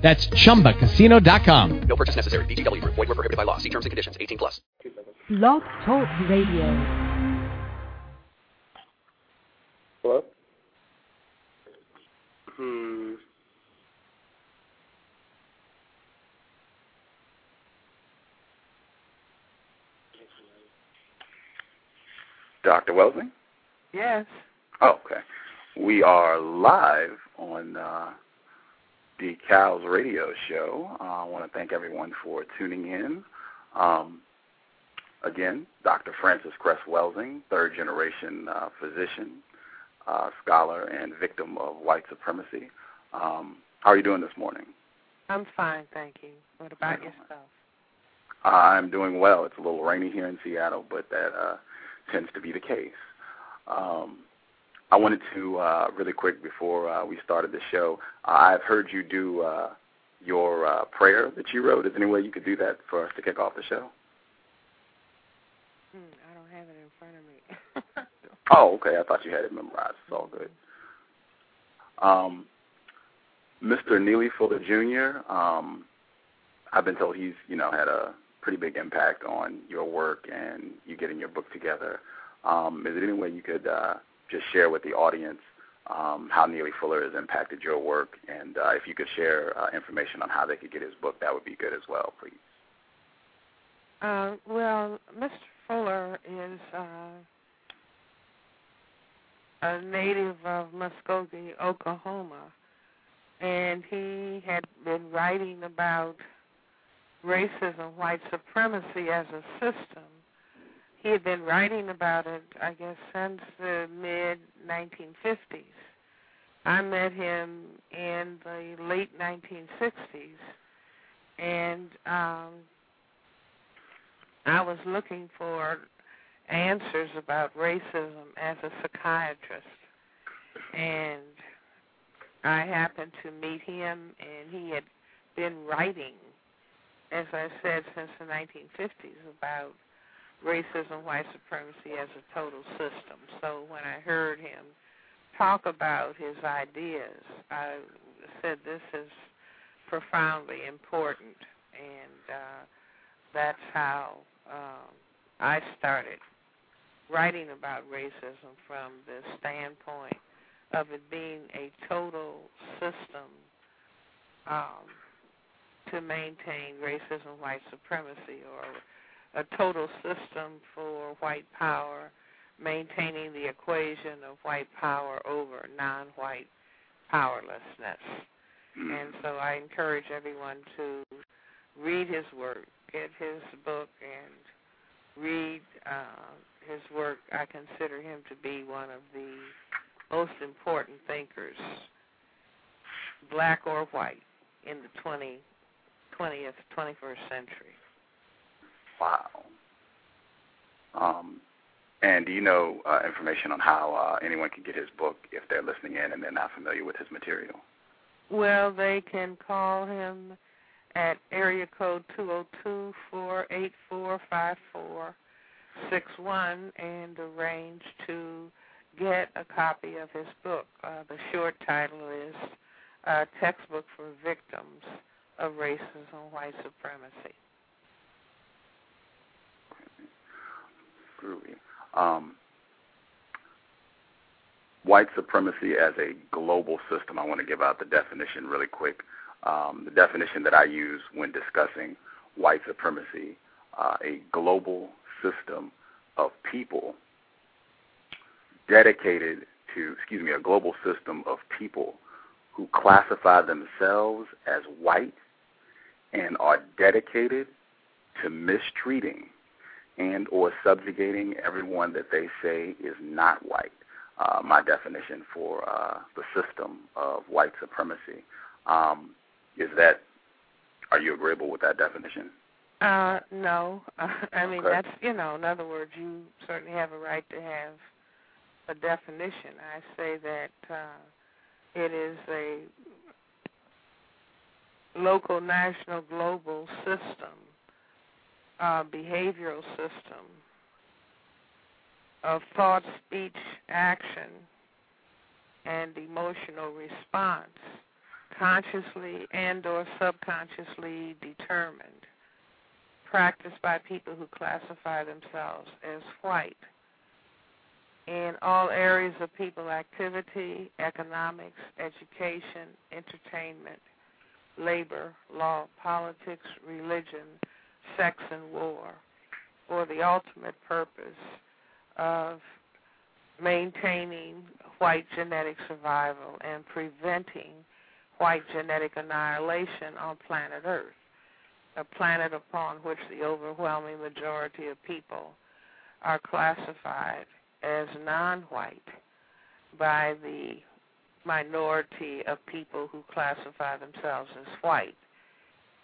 That's chumbacasino.com. No purchase necessary. VGW Group. Void were prohibited by law. See terms and conditions. 18 plus. Blog Talk Radio. Hello? Hmm. Dr. Welsing? Yes. Oh, okay. We are live on uh, the Cows Radio Show. Uh, I want to thank everyone for tuning in. Um, again, Dr. Frances Cress Welsing, third generation uh, physician, uh, scholar, and victim of white supremacy. Um, how are you doing this morning? I'm fine, thank you. What about yourself? Uh, I'm doing well. It's a little rainy here in Seattle, but that uh, tends to be the case. Um, I wanted to uh, really quick before uh, we started the show. I've heard you do uh, your uh, prayer that you wrote. Is there any way you could do that for us to kick off the show? Hmm, I don't have it in front of me. Oh, okay. I thought you had it memorized. It's all good. Um, Mr. Neely Fuller Jr. Um, I've been told he's you know had a pretty big impact on your work and you getting your book together. Um, is there any way you could uh, just share with the audience um, how Neely Fuller has impacted your work, and uh, if you could share uh, information on how they could get his book, that would be good as well, please. Uh, well, Mr. Fuller is uh, a native of Muskogee, Oklahoma, and he had been writing about racism, white supremacy as a system. He had been writing about it, I guess, since the mid 1950s. I met him in the late 1960s, and um, I was looking for answers about racism as a psychiatrist, and I happened to meet him, and he had been writing, as I said, since the 1950s about racism, white supremacy as a total system. So when I heard him talk about his ideas, I said this is profoundly important, and uh, that's how um, I started writing about racism from the standpoint of it being a total system um, to maintain racism, white supremacy, or a total system for white power, maintaining the equation of white power over non white powerlessness. And so I encourage everyone to read his work, get his book, and read uh, his work. I consider him to be one of the most important thinkers, black or white, in the 20, 20th, 21st century. Wow. Um, and do you know uh, information on how uh, anyone can get his book if they're listening in and they're not familiar with his material? Well, they can call him at area code two zero two four eight four five four six one and arrange to get a copy of his book. Uh, the short title is uh, Textbook for Victims of Racism, and White Supremacy. Um, white supremacy as a global system. I want to give out the definition really quick. Um, the definition that I use when discussing white supremacy, uh, a global system of people dedicated to, excuse me, a global system of people who classify themselves as white and are dedicated to mistreating and or subjugating everyone that they say is not white. Uh, my definition for uh, the system of white supremacy um, is that. Are you agreeable with that definition? Uh, no. Uh, I mean, Okay. that's, you know, in other words, you certainly have a right to have a definition. I say that uh, it is a local, national, global system, uh, behavioral system of thought, speech, action, and emotional response, consciously and or subconsciously determined, practiced by people who classify themselves as white. In all areas of people activity, economics, education, entertainment, labor, law, politics, religion, sex, and war, for the ultimate purpose of maintaining white genetic survival and preventing white genetic annihilation on planet Earth, a planet upon which the overwhelming majority of people are classified as non white by the minority of people who classify themselves as white.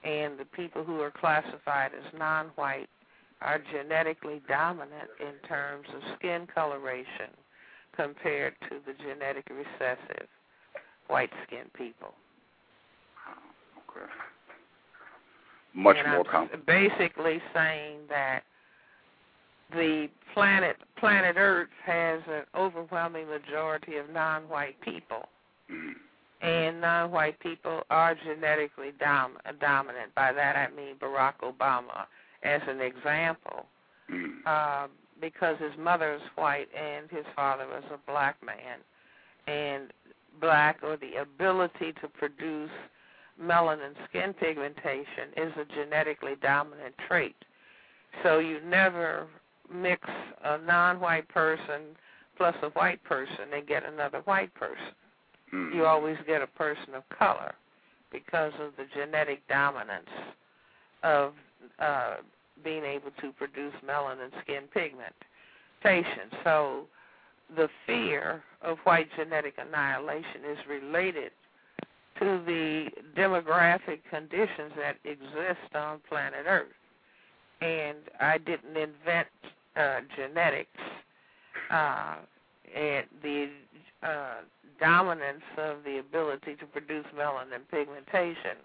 And the people who are classified as non white are genetically dominant in terms of skin coloration compared to the genetically recessive white skinned people. Okay. Much and more complex. basically saying that the planet planet Earth has an overwhelming majority of non-white people, Mhm. And non-white people are genetically dom- dominant. By that I mean Barack Obama as an example, uh, because his mother is white and his father was a black man, and black or the ability to produce melanin skin pigmentation is a genetically dominant trait. So you never mix a non-white person plus a white person and get another white person. Mhm. You always get a person of color because of the genetic dominance of uh, being able to produce melanin skin pigmentation. So the fear of white genetic annihilation is related to the demographic conditions that exist on planet Earth. And I didn't invent uh, genetics. Uh, and the uh, dominance of the ability to produce melanin pigmentation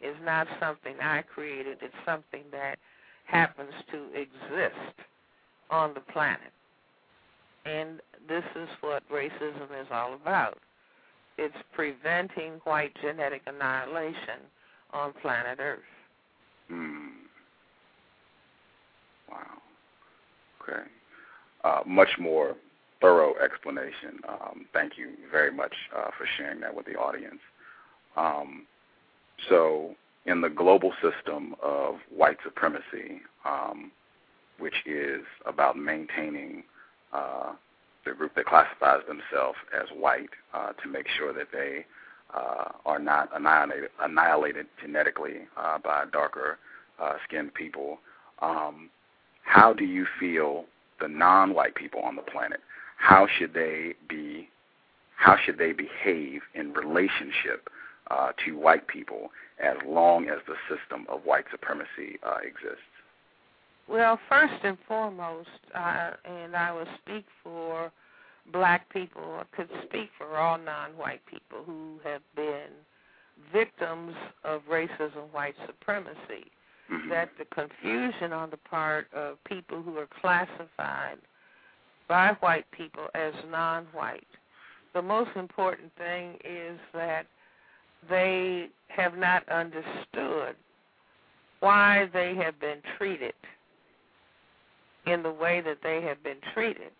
is not something I created. It's something that happens to exist on the planet. And this is what racism is all about. It's preventing white genetic annihilation on planet Earth. Mm. Wow. Okay. Uh, much more thorough explanation. Um, thank you very much uh, for sharing that with the audience. Um, so, in the global system of white supremacy, um, which is about maintaining uh, the group that classifies themselves as white uh, to make sure that they uh, are not annihilated, annihilated genetically uh, by darker uh, skinned people. Um, how do you feel the non-white people on the planet? How should they be? How should they behave in relationship uh, to white people as long as the system of white supremacy uh, exists? Well, first and foremost, uh, and I will speak for black people, I could speak for all non-white people who have been victims of racism, white supremacy, Mhm. that the confusion on the part of people who are classified by white people as non-white. The most important thing is that they have not understood why they have been treated in the way that they have been treated.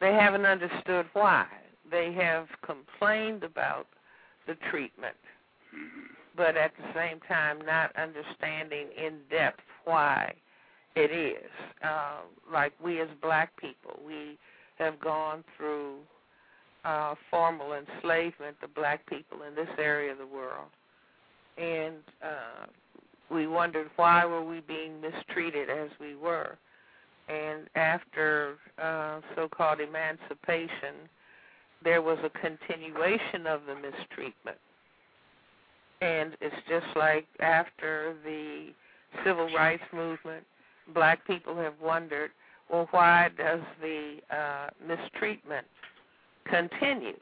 They haven't understood why. They have complained about the treatment, but at the same time not understanding in depth why it is. Uh, like we as black people, we have gone through uh, formal enslavement, the black people in this area of the world, and uh, we wondered why were we being mistreated as we were. And after uh, so-called emancipation, there was a continuation of the mistreatment. And it's just like after the civil rights movement, black people have wondered, well, why does the uh, mistreatment continue?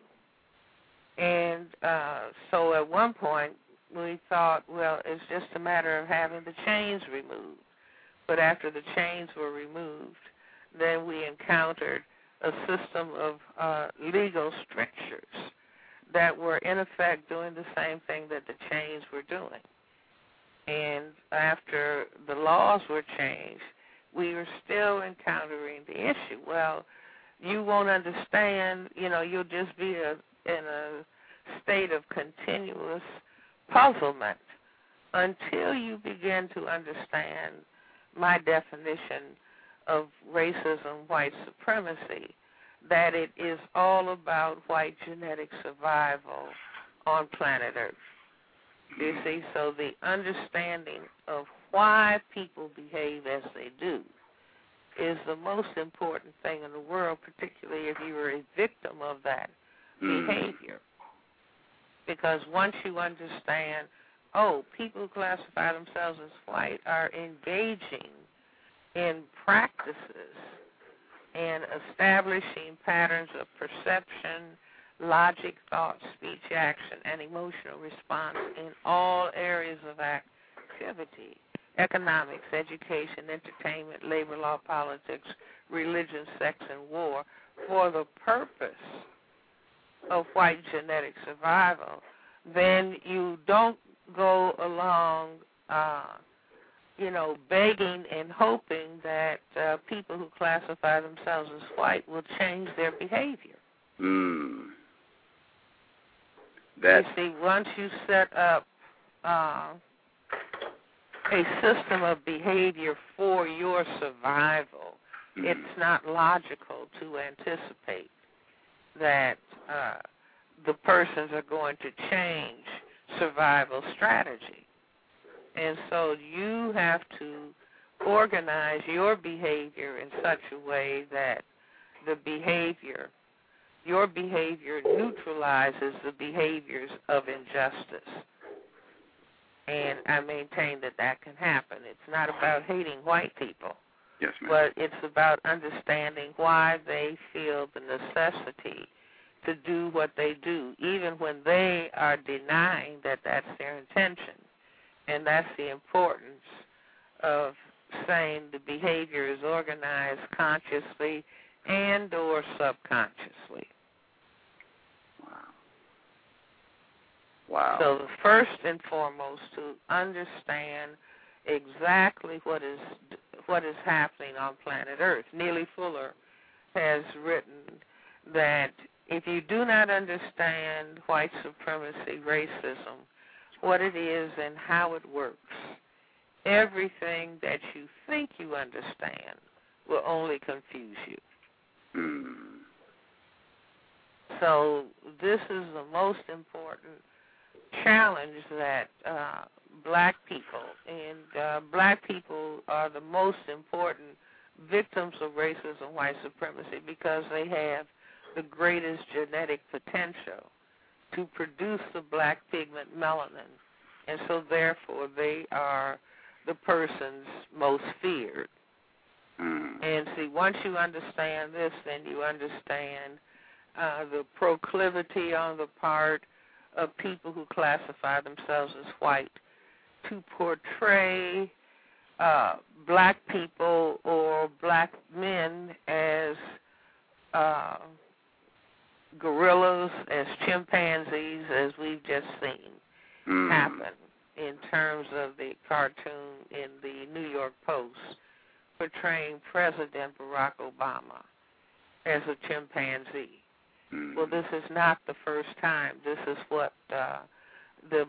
And uh, so at one point, we thought, well, it's just a matter of having the chains removed. But after the chains were removed, then we encountered a system of uh, legal strictures that were in effect doing the same thing that the chains were doing. And after the laws were changed, we were still encountering the issue. Well, you won't understand, you know, you'll just be a, in a state of continuous puzzlement until you begin to understand my definition of racism, white supremacy, that it is all about white genetic survival on planet Earth. You see, so the understanding of why people behave as they do is the most important thing in the world, particularly if you are a victim of that Mm. behavior. Because once you understand, oh, people who classify themselves as white are engaging in practices and establishing patterns of perception, logic, thought, speech, action, and emotional response in all areas of activity economics, education, entertainment, labor law, politics, religion, sex, and war for the purpose of white genetic survival, then you don't go along, uh, you know, begging and hoping that uh, people who classify themselves as white will change their behavior. Mm. That You see, once you set up uh, a system of behavior for your survival, mm. it's not logical to anticipate that uh, the persons are going to change survival strategy. And so you have to organize your behavior in such a way that the behavior, your behavior neutralizes the behaviors of injustice. And I maintain that that can happen. It's not about hating white people yes, ma'am. but it's about understanding why they feel the necessity to do what they do, even when they are denying that that's their intention. And that's the importance of saying the behavior is organized consciously and or subconsciously. Wow. So the first and foremost to understand exactly what is what is happening on planet Earth. Neely Fuller has written that if you do not understand white supremacy, racism, what it is and how it works, everything that you think you understand will only confuse you. Mm. So this is the most important challenge that uh, black people and uh, black people are the most important victims of racism, white supremacy, because they have the greatest genetic potential to produce the black pigment melanin, and so therefore they are the person's most feared. Mm. And see, once you understand this, then you understand uh, the proclivity on the part of people who classify themselves as white to portray uh, black people or black men as uh, gorillas, as chimpanzees, as we've just seen Mm. happen in terms of the cartoon in the New York Post portraying President Barack Obama as a chimpanzee. Mm. Well, this is not the first time. This is what uh, the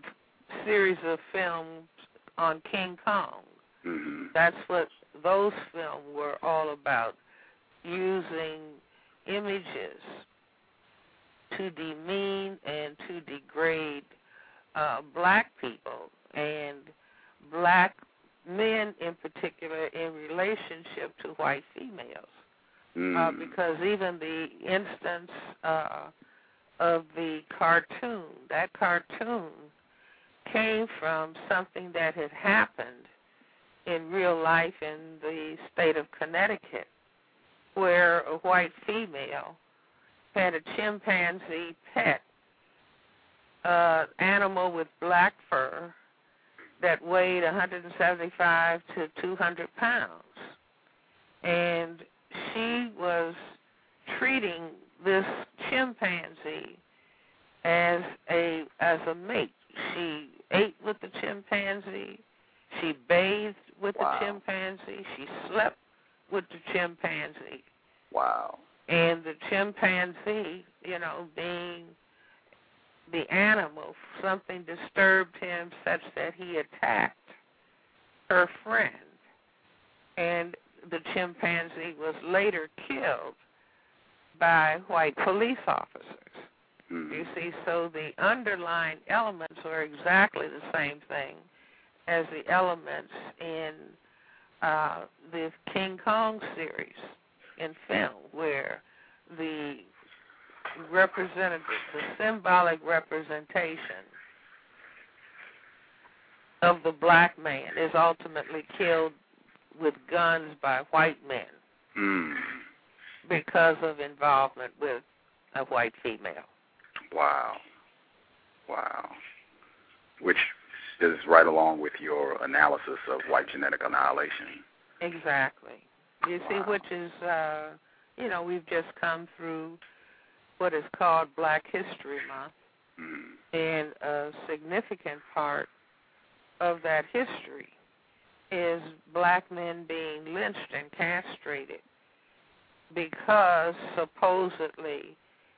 series of films on King Kong. Mhm. That's what those films were all about, using images to demean and to degrade uh, black people and black men in particular in relationship to white females Mm. uh, because even the instance uh, of the cartoon, that cartoon came from something that had happened in real life in the state of Connecticut, where a white female had a chimpanzee pet, uh, animal with black fur that weighed 175 to 200 pounds, and she was treating this chimpanzee as a as a mate. She ate with the chimpanzee. She bathed with Wow. the chimpanzee. She slept with the chimpanzee. Wow. And the chimpanzee, you know, being the animal, something disturbed him such that he attacked her friend. And the chimpanzee was later killed by white police officers. Mm. You see, so the underlying elements are exactly the same thing as the elements in uh, the King Kong series in film, where the representative, the symbolic representation of the black man is ultimately killed with guns by white men Mm. because of involvement with a white female. Wow. Wow. Which is right along with your analysis of white genetic annihilation. Exactly. You see, which is, uh, you know, we've just come through what is called Black History Month, Mm. and a significant part of that history is black men being lynched and castrated because supposedly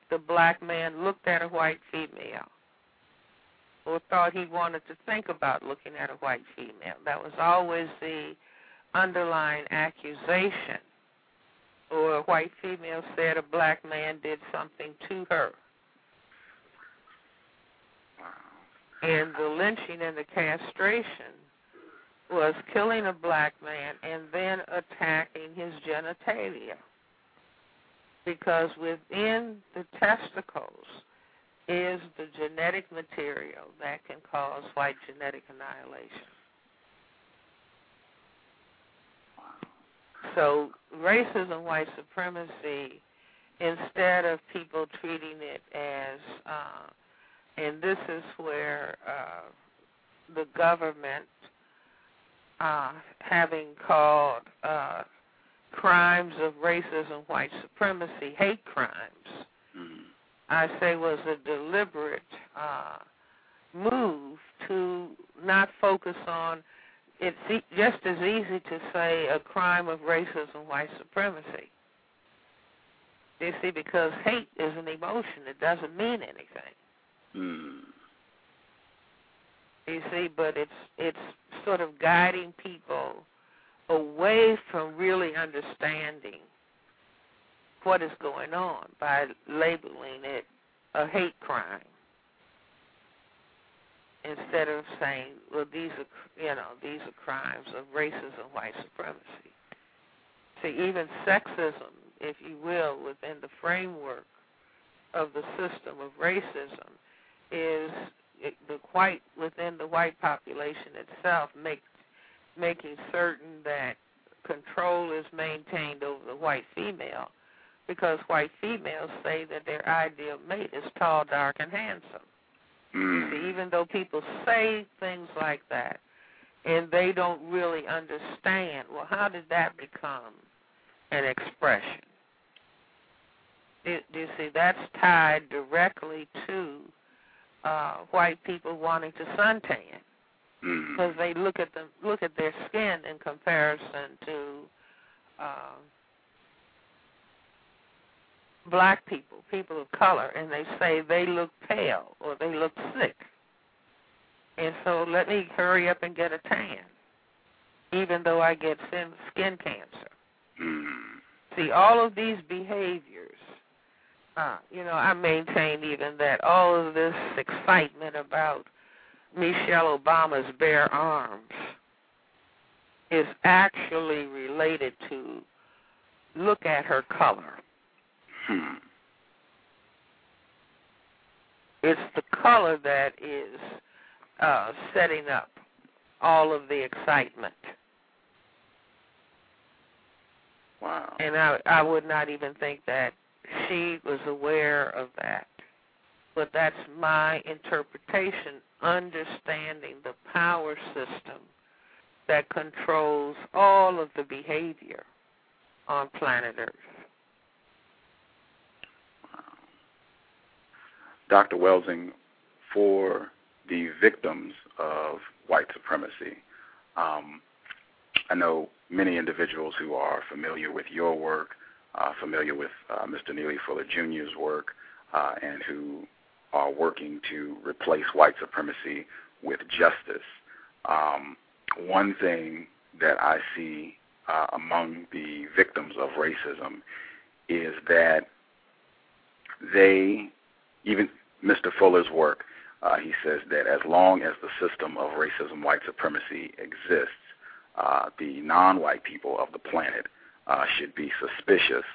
the black man looked at a white female or thought he wanted to think about looking at a white female. That was always the underlying accusation. Or a white female said a black man did something to her. Wow. And the lynching and the castration was killing a black man and then attacking his genitalia. Because within the testicles is the genetic material that can cause white genetic annihilation. So racism, white supremacy, instead of people treating it as, uh, and this is where uh, the government, uh, having called uh, crimes of racism, white supremacy, hate crimes, Mm. I say was a deliberate uh, move to not focus on. It's e- just as easy to say a crime of racism, white supremacy. You see, because hate is an emotion; it doesn't mean anything. Mm. You see, but it's it's sort of guiding people away from really understanding what is going on by labeling it a hate crime instead of saying, well, these are you know these are crimes of racism, white supremacy. See, even sexism, if you will, within the framework of the system of racism, is the white within the white population itself make, making certain that control is maintained over the white female because white females say that their ideal mate is tall, dark, and handsome. Mm. See, even though people say things like that and they don't really understand, well, how did that become an expression? Do, do you see, that's tied directly to uh, white people wanting to suntan Mm. because they look at them look at their skin in comparison to uh, black people, people of color, and they say they look pale or they look sick. And so let me hurry up and get a tan, even though I get skin, skin cancer. Mm. See, all of these behaviors, uh, you know, I maintain even that all of this excitement about Michelle Obama's bare arms is actually related to look at her color. Hmm. It's the color that is uh, setting up all of the excitement. Wow. And I I would not even think that she was aware of that. But that's my interpretation, understanding the power system that controls all of the behavior on planet Earth. Dr. Welsing, for the victims of white supremacy, um, I know many individuals who are familiar with your work, uh, familiar with uh, Mr. Neely Fuller Jr.'s work, uh, and who are working to replace white supremacy with justice. Um, one thing that I see uh, among the victims of racism is that they, even Mr. Fuller's work, uh, he says that as long as the system of racism, white supremacy exists, uh, the non-white people of the planet uh, should be suspicious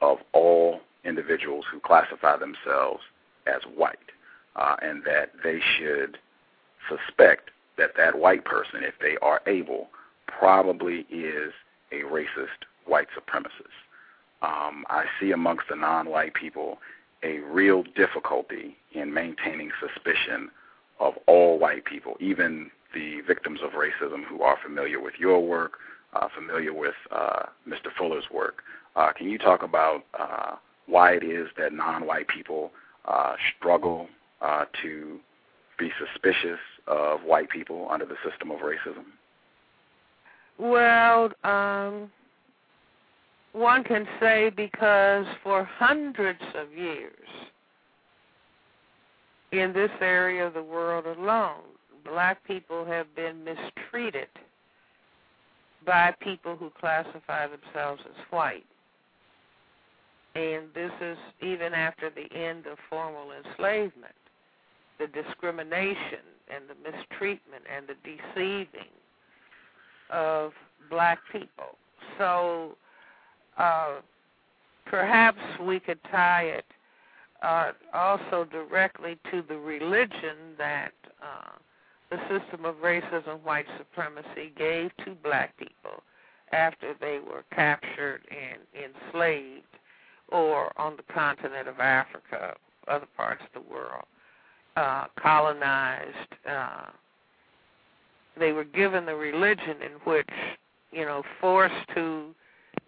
of all individuals who classify themselves as white, uh, and that they should suspect that that white person, if they are able, probably is a racist white supremacist. Um, I see amongst the non-white people a real difficulty in maintaining suspicion of all white people, even the victims of racism who are familiar with your work, uh, familiar with uh, Mr. Fuller's work. Uh, can you talk about uh, why it is that non-white people uh, struggle uh, to be suspicious of white people under the system of racism? Well, um, one can say because for hundreds of years in this area of the world alone, black people have been mistreated by people who classify themselves as white. And this is even after the end of formal enslavement. The discrimination and the mistreatment and the deceiving of black people. So uh, perhaps we could tie it uh, also directly to the religion that uh, the system of racism, white supremacy gave to black people after they were captured and enslaved or on the continent of Africa, other parts of the world, uh, colonized. Uh, they were given the religion in which, you know, forced to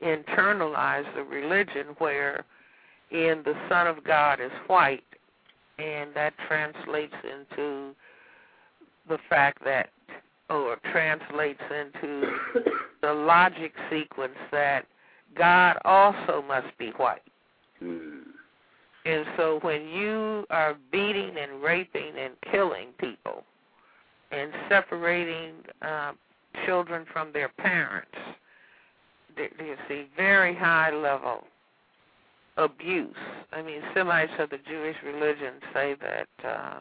internalize the religion where in the Son of God is white, and that translates into the fact that, or translates into the logic sequence that God also must be white. Mm. And so when you are beating and raping and killing people and separating uh, children from their parents, there's see very high level abuse. I mean, Semites of the Jewish religion say that uh,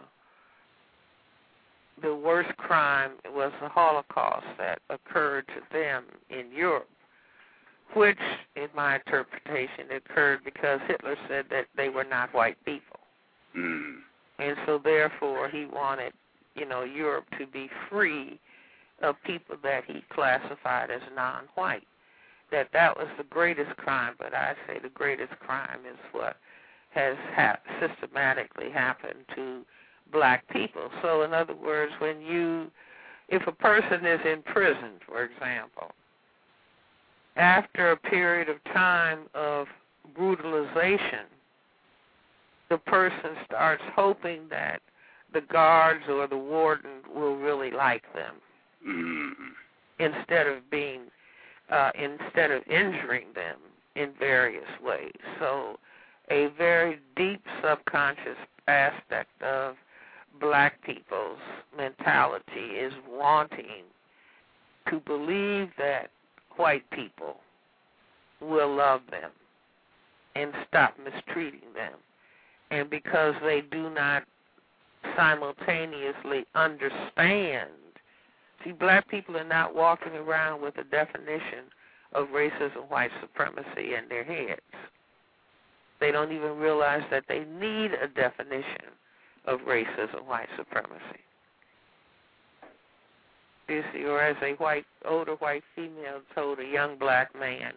the worst crime was the Holocaust that occurred to them in Europe, which, in my interpretation, occurred because Hitler said that they were not white people. Mm. And so, therefore, he wanted, you know, Europe to be free of people that he classified as non-white. That that was the greatest crime, but I say the greatest crime is what has ha- systematically happened to black people. So, in other words, when you, if a person is in prison, for example, after a period of time of brutalization, the person starts hoping that the guards or the warden will really like them Mm. instead of being uh, instead of injuring them in various ways. So a very deep subconscious aspect of black people's mentality is wanting to believe that white people will love them and stop mistreating them. And because they do not simultaneously understand, see, black people are not walking around with a definition of racism, white supremacy in their heads. They don't even realize that they need a definition of racism, white supremacy. You see, or as a white, older white female told a young black man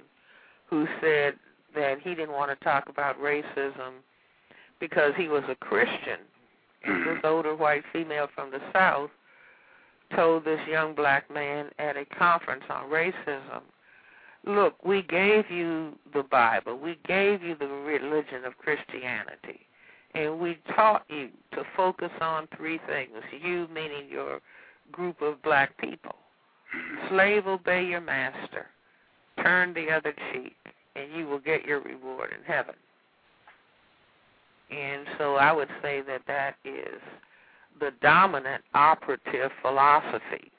who said that he didn't want to talk about racism because he was a Christian. This older white female from the South told this young black man at a conference on racism, look, we gave you the Bible, we gave you the religion of Christianity, and we taught you to focus on three things. You, meaning your group of black people. Slave, obey your master. Turn the other cheek, and you will get your reward in heaven. And so I would say that that is the dominant operative philosophy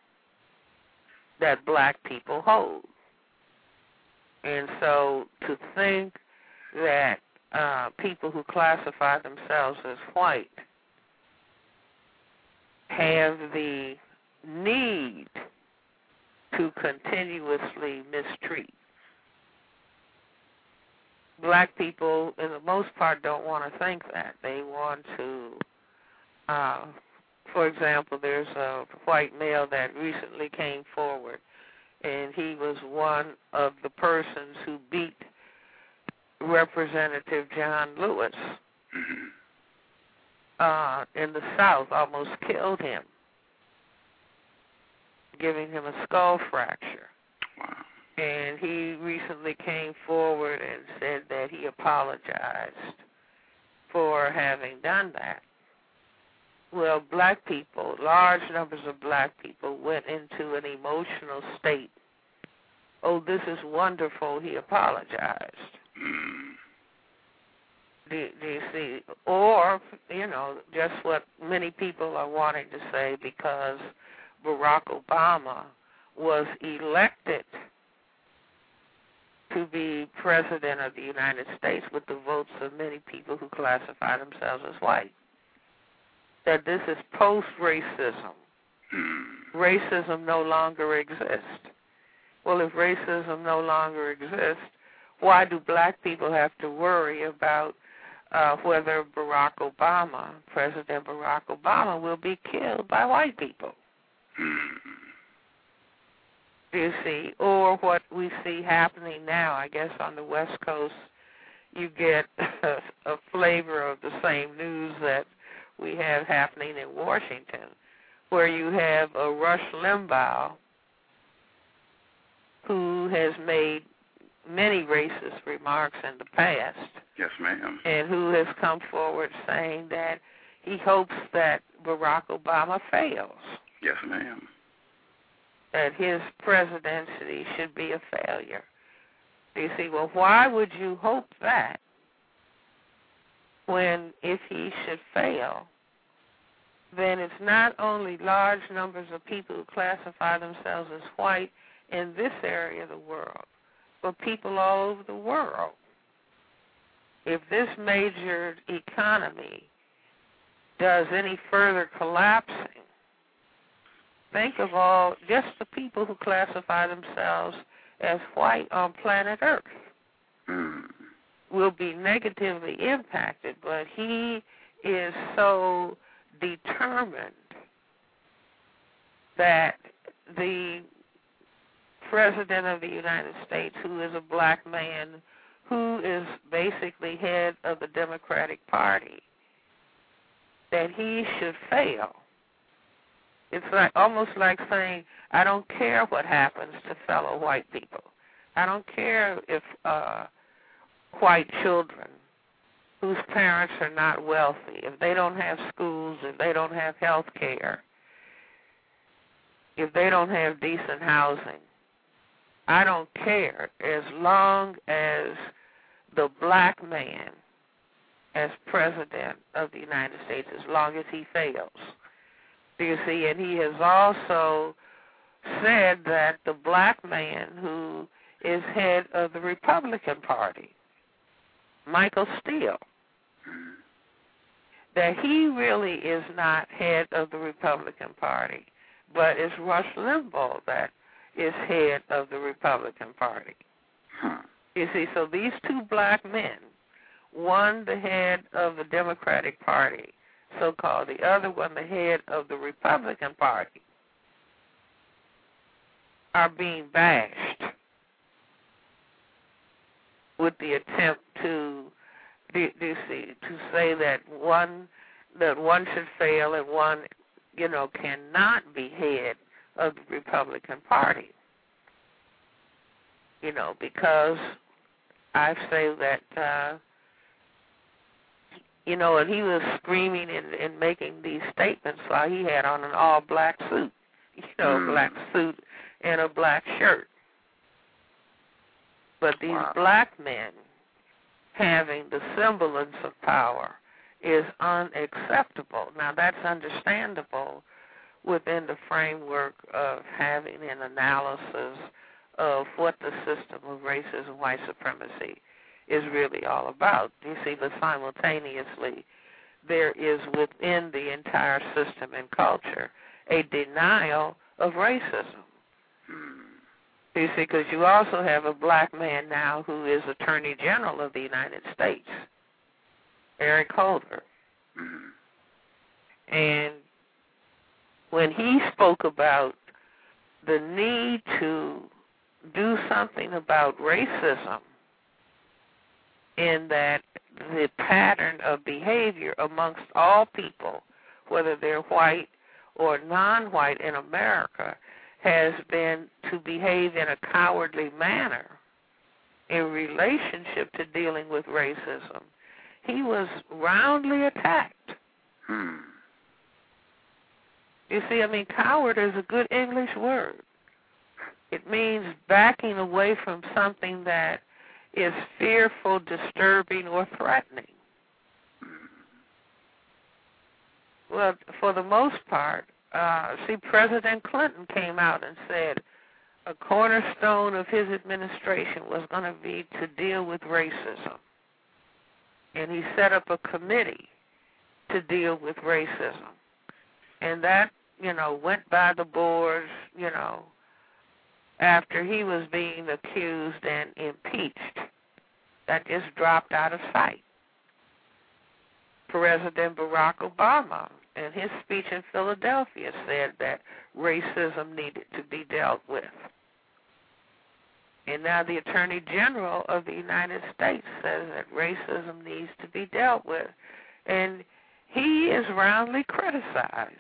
that black people hold. And so to think that uh, people who classify themselves as white have the need to continuously mistreat. Black people, in the most part, don't want to think that. They want to, uh, for example, there's a white male that recently came forward, and he was one of the persons who beat Representative John Lewis uh, in the South, almost killed him giving him a skull fracture. Wow. And he recently came forward and said that he apologized for having done that. Well, black people, large numbers of black people, went into an emotional state. Oh, this is wonderful. He apologized. Do, do you see? Or, you know, just what many people are wanting to say because Barack Obama was elected to be president of the United States with the votes of many people who classify themselves as white. That this is post racism. Racism no longer exists. Well, if racism no longer exists, why do black people have to worry about uh, whether Barack Obama, President Barack Obama, will be killed by white people? Do you see, or what we see happening now, I guess on the West Coast, you get a, a flavor of the same news that we have happening in Washington, where you have a Rush Limbaugh who has made many racist remarks in the past. Yes, ma'am. And who has come forward saying that he hopes that Barack Obama fails. Yes, ma'am. That his presidency should be a failure. You see, well, why would you hope that when if he should fail, then it's not only large numbers of people who classify themselves as white in this area of the world, but people all over the world. If this major economy does any further collapsing, think of all just the people who classify themselves as white on planet Earth Mm. will be negatively impacted, but he is so determined that the President of the United States, who is a black man, who is basically head of the Democratic Party, that he should fail. It's like almost like saying, I don't care what happens to fellow white people. I don't care if uh white children whose parents are not wealthy, if they don't have schools, if they don't have health care, if they don't have decent housing, I don't care as long as the black man as president of the United States, as long as he fails. Do you see? And he has also said that the black man who is head of the Republican Party, Michael Steele, that he really is not head of the Republican Party, but it's Rush Limbaugh that is head of the Republican Party. You see, so these two black men, one the head of the Democratic Party, so called, the other one the head of the Republican Party, are being bashed with the attempt to do, do see to say that one that one should fail and one you know cannot be head of the Republican Party. You know because I say that uh, you know, and he was screaming and, and making these statements while he had on an all black suit, you know, Mm. black suit and a black shirt. But these Wow. black men having the semblance of power is unacceptable. Now that's understandable within the framework of having an analysis of what the system of racism, white supremacy is really all about. You see, but simultaneously, there is within the entire system and culture a denial of racism. You see, because you also have a black man now who is Attorney General of the United States, Eric Holder. Mm. And when he spoke about the need to do something about racism, in that the pattern of behavior amongst all people, whether they're white or non white in America, has been to behave in a cowardly manner in relationship to dealing with racism. He was roundly attacked. Hmm. You see, I mean, coward is a good English word. It means backing away from something that is fearful, disturbing, or threatening. Well, for the most part, uh, see, President Clinton came out and said a cornerstone of his administration was going to be to deal with racism. And he set up a committee to deal with racism. And that, you know, went by the boards, you know, after he was being accused and impeached. That just dropped out of sight. President Barack Obama, in his speech in Philadelphia, said that racism needed to be dealt with. And now the Attorney General of the United States says that racism needs to be dealt with. And he is roundly criticized.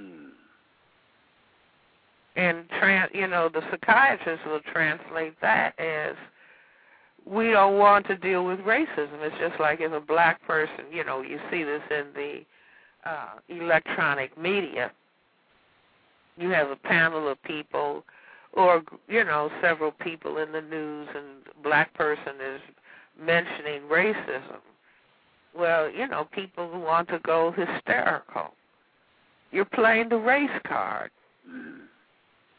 Hmm. And trans, you know, the psychiatrist will translate that as we don't want to deal with racism. It's just like if a black person, you know, you see this in the uh, electronic media. You have a panel of people, or you know, several people in the news, and black person is mentioning racism. Well, you know, people want to go hysterical. You're playing the race card.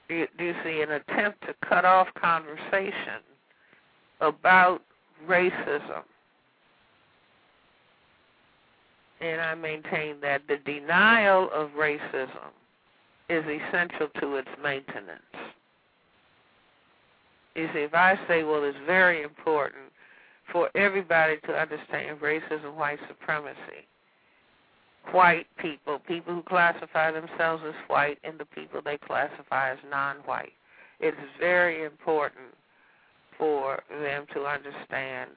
Do you, do you see an attempt to cut off conversation about racism? And I maintain that the denial of racism is essential to its maintenance. You see, if I say, well, it's very important for everybody to understand racism, white supremacy, white people, people who classify themselves as white, and the people they classify as non white. It's very important for them to understand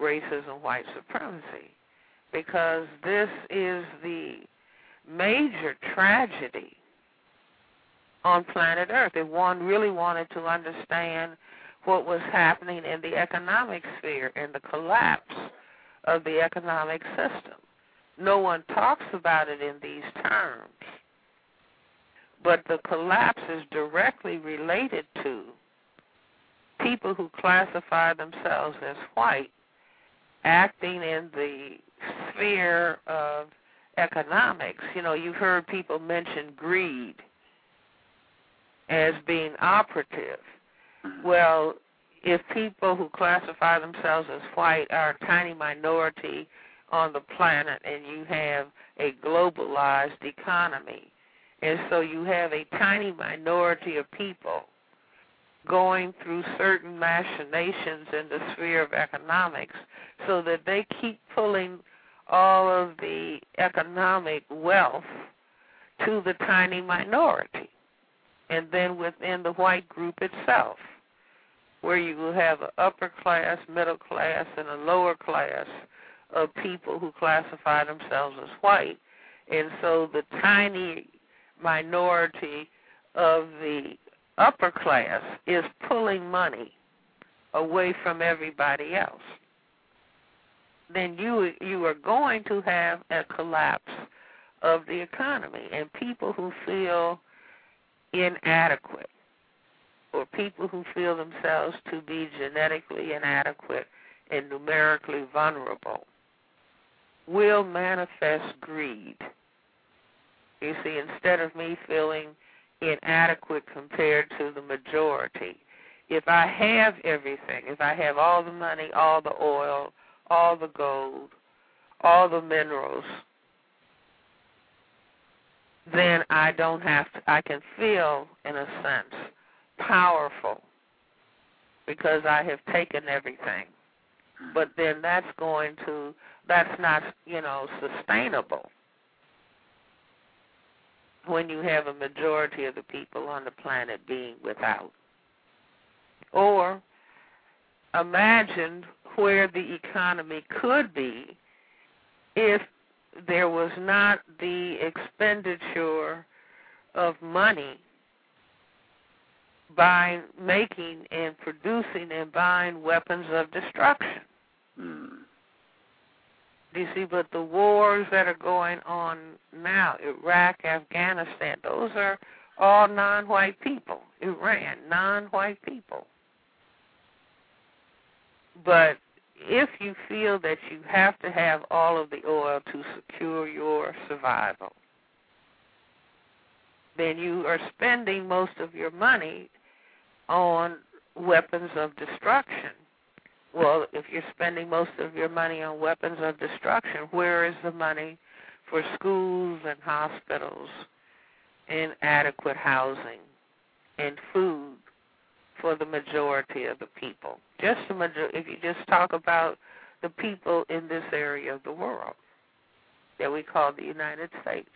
racism, white supremacy, because this is the major tragedy on planet Earth. If one really wanted to understand what was happening in the economic sphere and the collapse of the economic system. No one talks about it in these terms. But the collapse is directly related to people who classify themselves as white acting in the sphere of economics. You know, you've heard people mention greed as being operative. Well, if people who classify themselves as white are a tiny minority on the planet and you have a globalized economy, and so you have a tiny minority of people going through certain machinations in the sphere of economics so that they keep pulling all of the economic wealth to the tiny minority and then within the white group itself. where you will have an upper class, middle class, and a lower class of people who classify themselves as white. And so the tiny minority of the upper class is pulling money away from everybody else. Then you you are going to have a collapse of the economy and people who feel inadequate or people who feel themselves to be genetically inadequate and numerically vulnerable will manifest greed. You see, instead of me feeling inadequate compared to the majority, if I have everything, if I have all the money, all the oil, all the gold, all the minerals, then I don't have to, I can feel, in a sense, powerful because I have taken everything. But then that's going to, that's not, you know, sustainable when you have a majority of the people on the planet being without. Or imagine where the economy could be if there was not the expenditure of money by making, and producing and buying weapons of destruction. Mm. Do you see? But the wars that are going on now, Iraq, Afghanistan, those are all non-white people. Iran, non-white people. But if you feel that you have to have all of the oil to secure your survival, then you are spending most of your money on weapons of destruction. Well, if you're spending most of your money on weapons of destruction, where is the money for schools and hospitals and adequate housing and food for the majority of the people? Just the major- if you just talk about the people in this area of the world that we call the United States.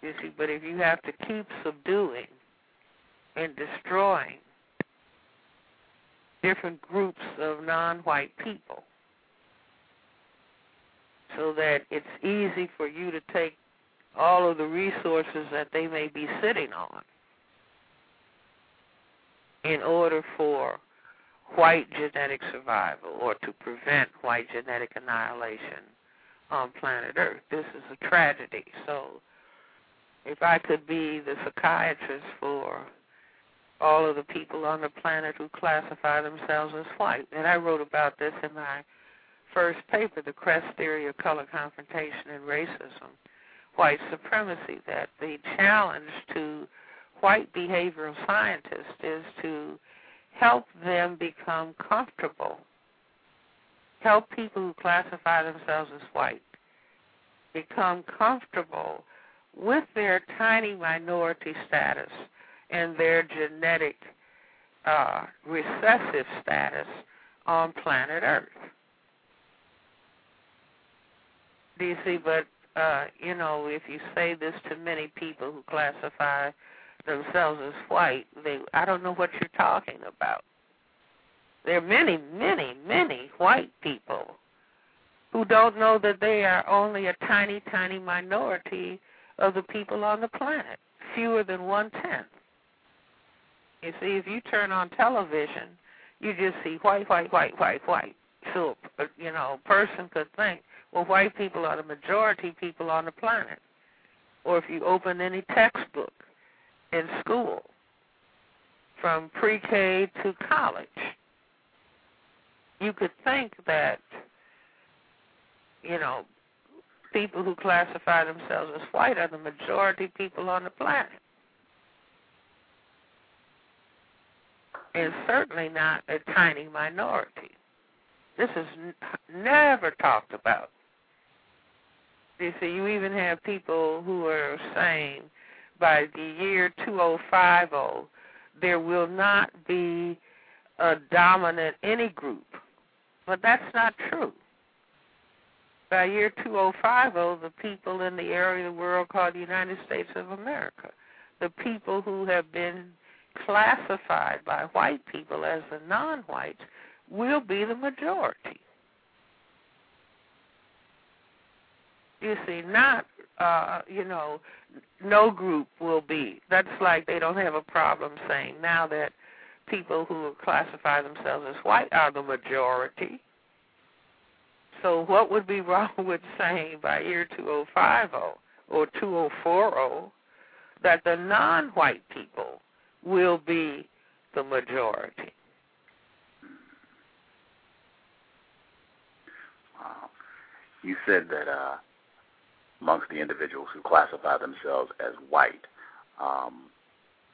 You see, but if you have to keep subduing and destroying different groups of non-white people so that it's easy for you to take all of the resources that they may be sitting on in order for white genetic survival or to prevent white genetic annihilation on planet Earth. This is a tragedy. So if I could be the psychiatrist for all of the people on the planet who classify themselves as white. And I wrote about this in my first paper, The Cress Theory of Color Confrontation and Racism, White Supremacy, that the challenge to white behavioral scientists is to help them become comfortable, help people who classify themselves as white become comfortable with their tiny minority status and their genetic uh, recessive status on planet Earth. Do you see? But uh, you know, if you say this to many people who classify themselves as white, they I don't know what you're talking about. There are many, many, many white people who don't know that they are only a tiny, tiny minority of the people on the planet, fewer than one tenth. You see, if you turn on television, you just see white, white, white, white, white. So, uh, you know, a person could think, well, white people are the majority people on the planet. Or if you open any textbook in school, from pre-K to college, you could think that, you know, people who classify themselves as white are the majority people on the planet. Is certainly not a tiny minority. This is n- never talked about. You see, you even have people who are saying by the year 2050 there will not be a dominant any group. But that's not true. By year 2050, the people in the area of the world called the United States of America, the people who have been classified by white people as the non-whites will be the majority. You see, not uh, you know, no group will be. That's like they don't have a problem saying now that people who classify themselves as white are the majority. So what would be wrong with saying by year 2050 or 2040 that the non-white people will be the majority? Wow. You said that uh, amongst the individuals who classify themselves as white, um,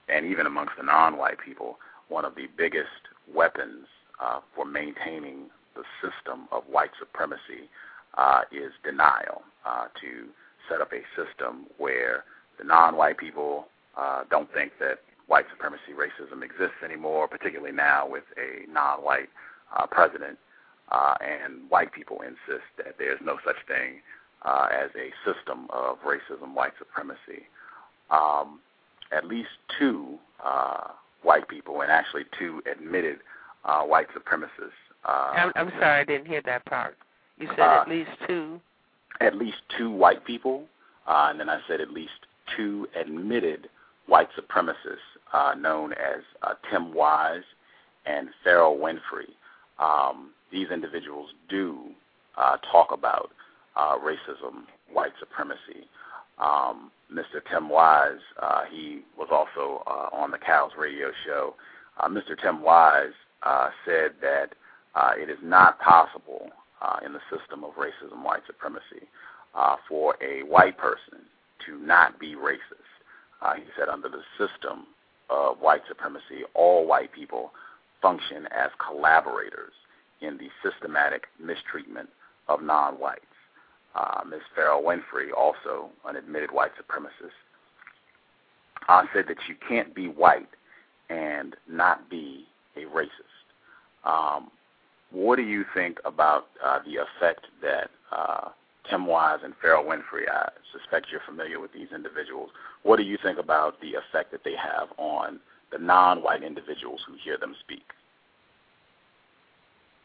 and even amongst the non-white people, one of the biggest weapons uh, for maintaining the system of white supremacy uh, is denial. Uh, to set up a system where the non-white people uh, don't think that white supremacy racism exists anymore, particularly now with a non-white uh, president, uh, and white people insist that there's no such thing uh, as a system of racism, white supremacy. Um, at least two uh, white people, and actually two admitted uh, white supremacists. Uh, I'm, I'm sorry, I didn't hear that part. You said Uh, at least two. at least two white people, uh, and then I said at least two admitted white supremacists uh, known as uh, Tim Wise and Ferrell Winfree. Um, these individuals do uh, talk about uh, racism, white supremacy. Um, Mr. Tim Wise, uh, he was also uh, on the Cows radio show. Uh, Mr. Tim Wise uh, said that uh, it is not possible uh, in the system of racism, white supremacy, uh, for a white person to not be racist. Uh, he said under the system of white supremacy, all white people function as collaborators in the systematic mistreatment of non-whites. Uh, Ms. Ferrell Winfree, also an admitted white supremacist, uh, said that you can't be white and not be a racist. Um, what do you think about uh, the effect that uh, Tim Wise and Ferrell Winfree, I suspect you're familiar with these individuals. What do you think about the effect that they have on the non-white individuals who hear them speak?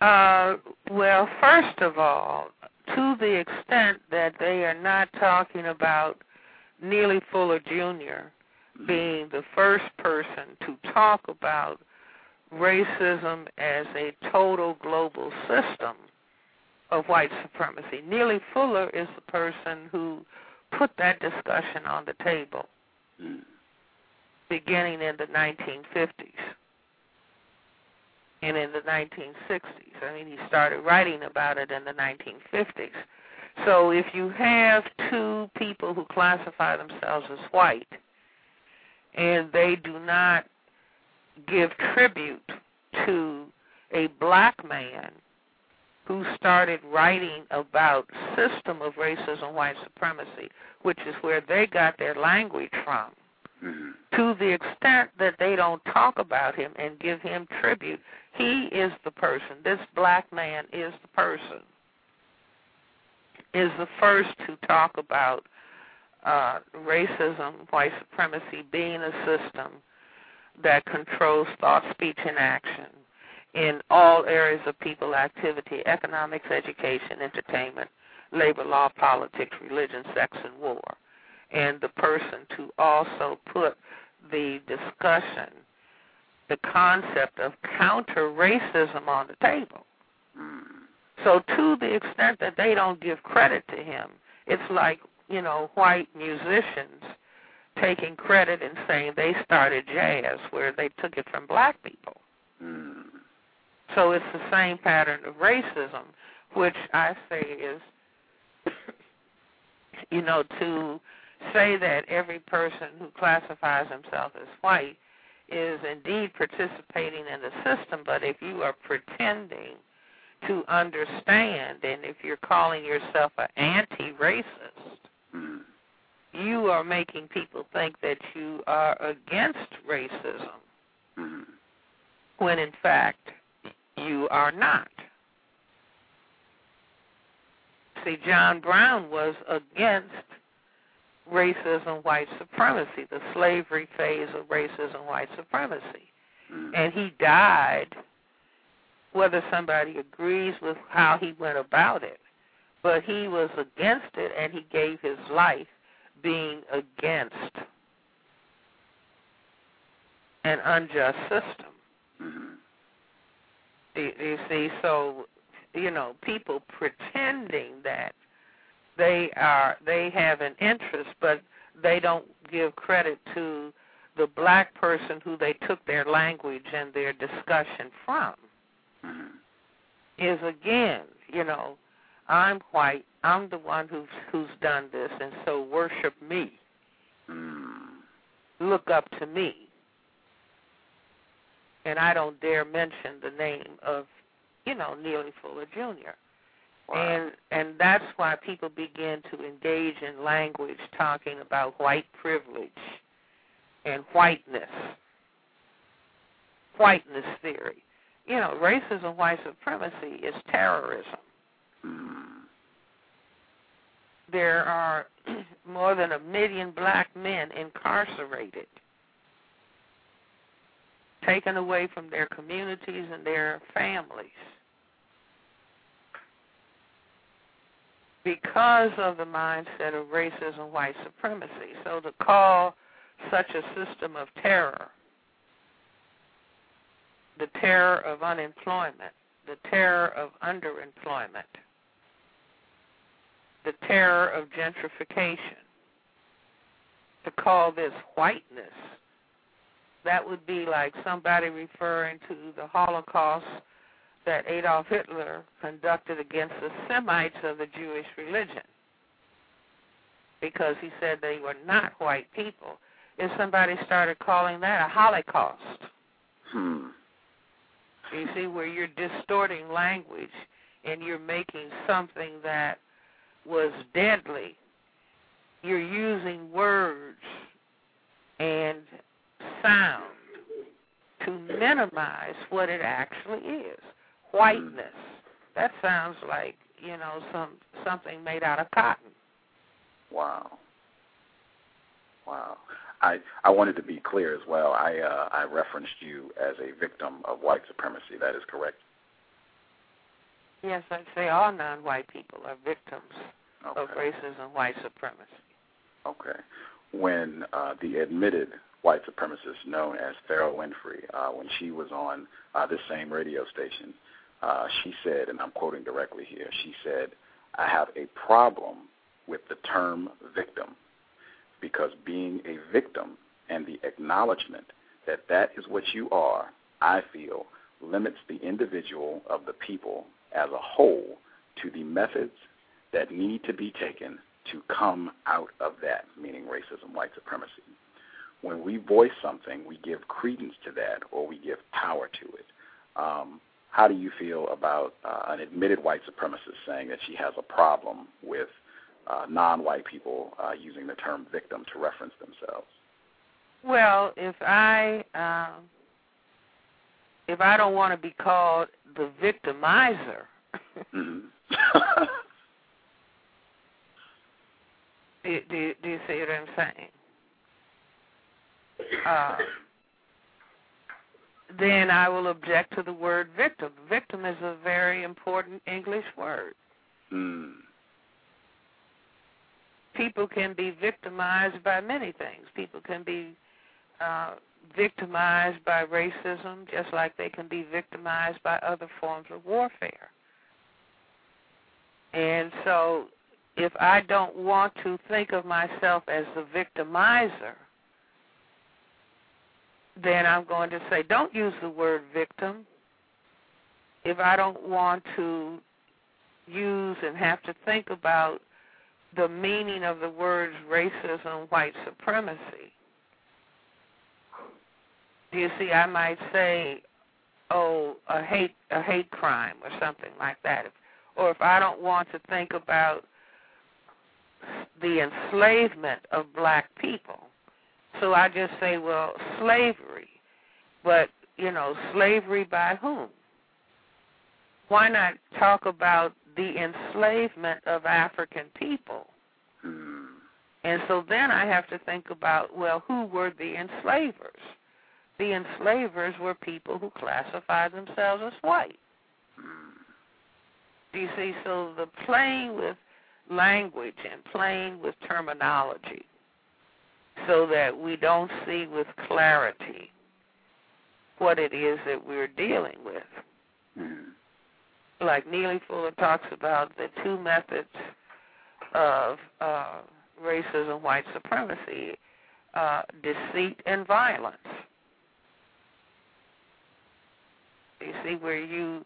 Uh, well, first of all, to the extent that they are not talking about Neely Fuller Jr. being the first person to talk about racism as a total global system of white supremacy. Neely Fuller is the person who put that discussion on the table Mm. beginning in the 1950s and in the 1960s. I mean, he started writing about it in the 1950s. So if you have two people who classify themselves as white and they do not give tribute to a black man who started writing about system of racism white supremacy which is where they got their language from Mm. to the extent that they don't talk about him and give him tribute. He is the person. This black man is the person is the first to talk about uh, racism white supremacy being a system that controls thought speech and action in all areas of people activity economics education entertainment labor law politics religion sex and war and the person to also put the discussion, the concept of counter racism on the table. Mm. So, to the extent that they don't give credit to him, it's like, you know, white musicians taking credit and saying they started jazz where they took it from black people. Mm. So, it's the same pattern of racism, which I say is, you know, to say that every person who classifies himself as white is indeed participating in the system, but if you are pretending to understand and if you're calling yourself an anti-racist, Mm. you are making people think that you are against racism Mm. when in fact you are not. See, John Brown was against racism, white supremacy, the slavery phase of racism, white supremacy. Mm. And he died, whether somebody agrees with how he went about it, but he was against it and he gave his life being against an unjust system. Mhm. You, you see, so you know, people pretending that they are they have an interest, but they don't give credit to the black person who they took their language and their discussion from. Mhm. Is again, you know, I'm white. I'm the one who's who's done this, and so worship me. Mm. Look up to me. And I don't dare mention the name of, you know, Neely Fuller Jr. Wow. And and that's why people begin to engage in language talking about white privilege and whiteness. Whiteness theory. You know, racism, white supremacy is terrorism. Mm. There are more than a million black men incarcerated, taken away from their communities and their families. because of the mindset of racism, and white supremacy. So to call such a system of terror, the terror of unemployment, the terror of underemployment, the terror of gentrification, to call this whiteness, that would be like somebody referring to the Holocaust that Adolf Hitler conducted against the Semites of the Jewish religion because he said they were not white people. If somebody started calling that a Holocaust, Hmm. you see, where you're distorting language and you're making something that was deadly, you're using words and sound to minimize what it actually is whiteness. That sounds like you know some something made out of cotton. Wow. Wow. I I wanted to be clear as well. I uh, I referenced you as a victim of white supremacy. That is correct. Yes, I'd say all non-white people are victims Okay. of racism, white supremacy. Okay. When uh, the admitted white supremacist known as Farrah Winfree, uh, when she was on uh, this same radio station, uh, she said, and I'm quoting directly here, she said, I have a problem with the term victim because being a victim and the acknowledgement that that is what you are, I feel, limits the individual of the people as a whole to the methods that need to be taken to come out of that, meaning racism, white supremacy. When we voice something, we give credence to that or we give power to it. Um, how do you feel about uh, an admitted white supremacist saying that she has a problem with uh, non-white people uh, using the term victim to reference themselves? Well, if I um, if I don't want to be called the victimizer, hmm do, do, do you see what I'm saying? Uh, then I will object to the word victim. Victim is a very important English word. mm. People can be victimized by many things. People can be uh, victimized by racism, just like they can be victimized by other forms of warfare. And so, if I don't want to think of myself as the victimizer, then I'm going to say, don't use the word victim. If I don't want to use and have to think about the meaning of the words racism, white supremacy, do you see? I might say, oh, a hate a hate crime or something like that. Or if I don't want to think about the enslavement of black people, so I just say, well, slavery. But, you know, slavery by whom? Why not talk about the enslavement of African people? Mm. And so then I have to think about well, who were the enslavers? The enslavers were people who classified themselves as white. Do you see? So the playing with language and playing with terminology so that we don't see with clarity what it is that we're dealing with. Mm-hmm. Like Neely Fuller talks about the two methods of uh, racism, white supremacy, uh, deceit and violence. You see, where you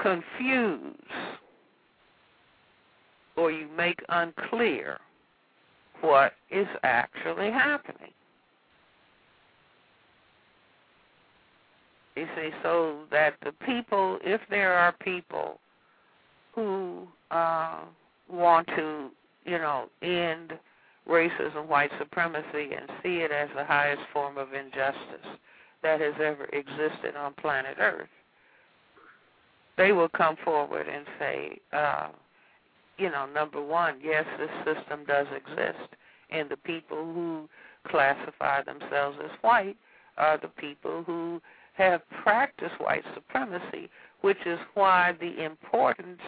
confuse or you make unclear what is actually happening. You see, so that the people, if there are people who uh, want to, you know, end racism, white supremacy, and see it as the highest form of injustice that has ever existed on planet Earth, they will come forward and say, uh, you know, number one, yes, this system does exist, and the people who classify themselves as white are the people who have practiced white supremacy, which is why the importance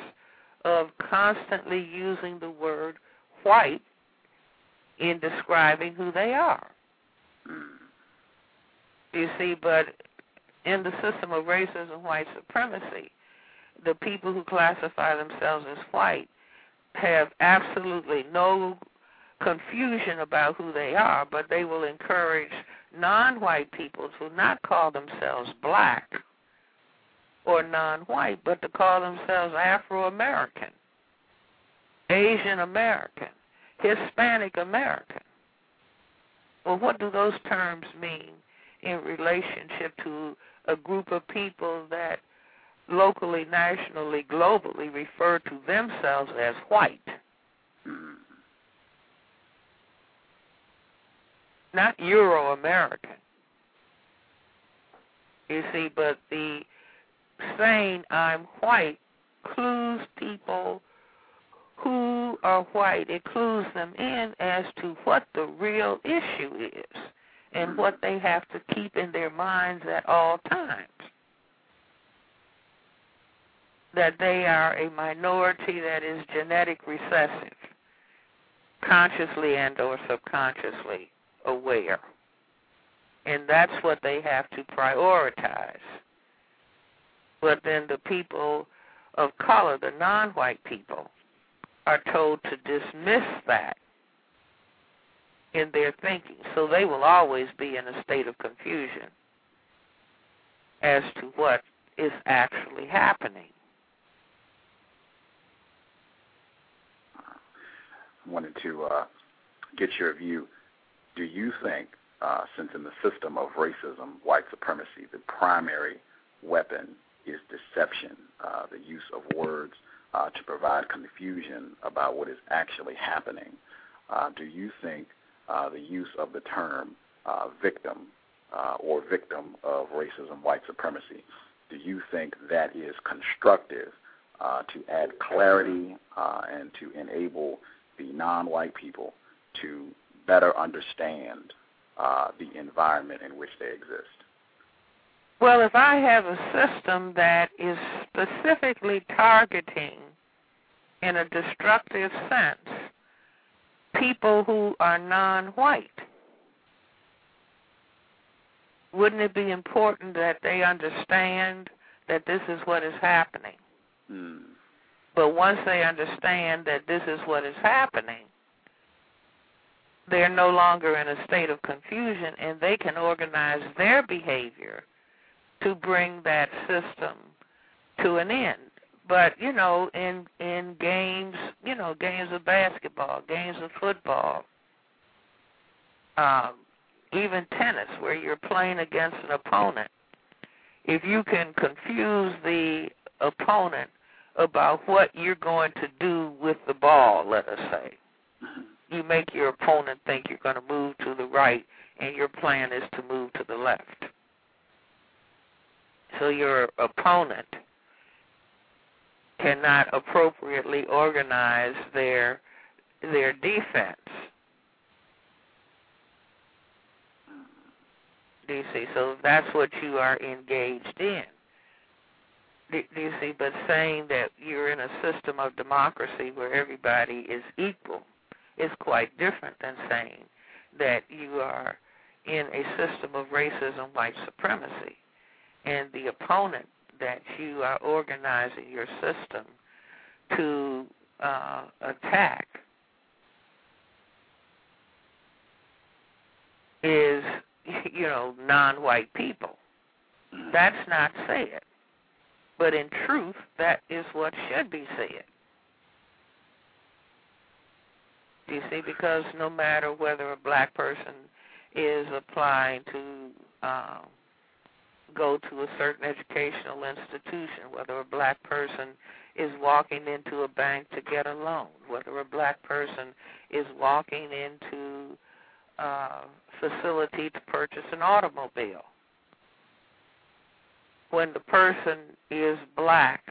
of constantly using the word white in describing who they are. Hmm. You see, but in the system of racism, white supremacy, the people who classify themselves as white have absolutely no confusion about who they are, but they will encourage non white people to not call themselves black or non white, but to call themselves Afro American, Asian American, Hispanic American. Well, what do those terms mean in relationship to a group of people that locally, nationally, globally refer to themselves as white? Hmm. Not Euro American. You see, but the saying I'm white clues people who are white, it clues them in as to what the real issue is and hmm. what they have to keep in their minds at all times. That they are a minority that is genetic recessive, consciously and or subconsciously aware. And that's what they have to prioritize. But then the people of color, the non white people, are told to dismiss that in their thinking. So they will always be in a state of confusion as to what is actually happening. Wanted to uh, get your view. Do you think, uh, since in the system of racism, white supremacy, the primary weapon is deception, uh, the use of words uh, to provide confusion about what is actually happening, uh, do you think uh, the use of the term uh, victim uh, or victim of racism, white supremacy, do you think that is constructive uh, to add clarity uh, and to enable the non-white people to better understand uh, the environment in which they exist? Well, if I have a system that is specifically targeting, in a destructive sense, people who are non white, wouldn't it be important that they understand that this is what is happening? Mm. But once they understand that this is what is happening, they're no longer in a state of confusion and they can organize their behavior to bring that system to an end. But you know, in in games, you know, games of basketball, games of football, um, even tennis, where you're playing against an opponent, if you can confuse the opponent about what you're going to do with the ball, let us say. You make your opponent think you're going to move to the right, and your plan is to move to the left. So your opponent cannot appropriately organize their their defense. Do you see? So that's what you are engaged in. Do, you see? But saying that you're in a system of democracy where everybody is equal is quite different than saying that you are in a system of racism, white supremacy, and the opponent that you are organizing your system to uh, attack is, you know, non-white people. That's not said. But in truth, that is what should be said. You see? Because no matter whether a black person is applying to um, go to a certain educational institution, whether a black person is walking into a bank to get a loan, whether a black person is walking into a facility to purchase an automobile. When the person is black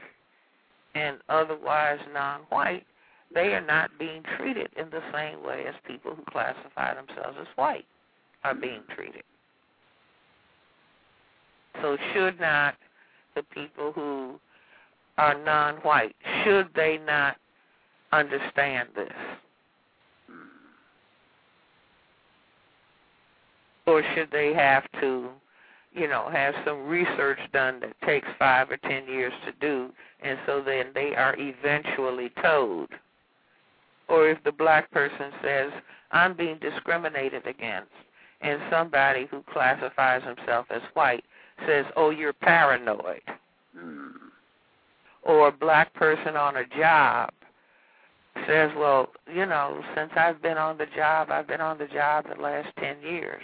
and otherwise non white, they are not being treated in the same way as people who classify themselves as white are being treated. So should not the people who are non-white, should they not understand this? Or should they have to, you know, have some research done that takes five or ten years to do, and so then they are eventually told? Or if the black person says, I'm being discriminated against, and somebody who classifies himself as white says, "Oh, you're paranoid," Mm. or a black person on a job says, "Well, you know, since I've been on the job, I've been on the job the last ten years,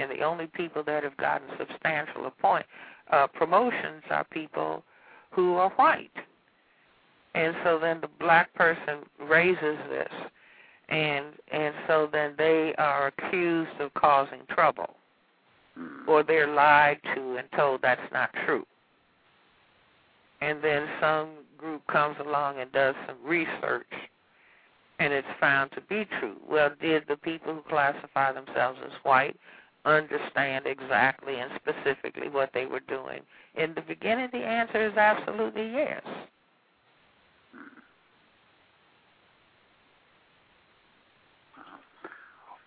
and the only people that have gotten substantial appoint uh, promotions are people who are white." And so then the black person raises this, and and so then they are accused of causing trouble Mm. or they're lied to and told that's not true. And then some group comes along and does some research and it's found to be true. Well, did the people who classify themselves as white understand exactly and specifically what they were doing? In the beginning, the answer is absolutely yes.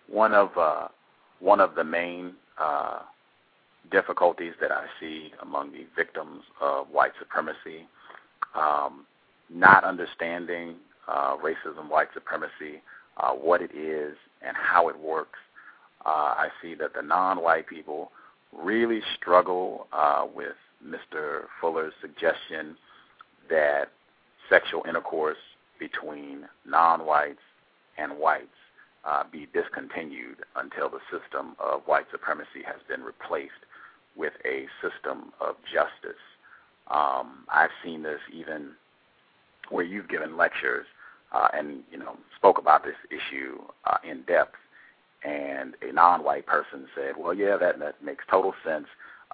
One of uh, one of the main uh, difficulties that I see among the victims of white supremacy, um, not understanding uh, racism, white supremacy, uh, what it is, and how it works. Uh, I see that the non-white people really struggle uh, with Mr. Fuller's suggestion that sexual intercourse between non-whites and whites uh, be discontinued until the system of white supremacy has been replaced with a system of justice. Um, I've seen this even where you've given lectures uh, and you know spoke about this issue uh, in depth, and a non-white person said, "Well, yeah, that that makes total sense."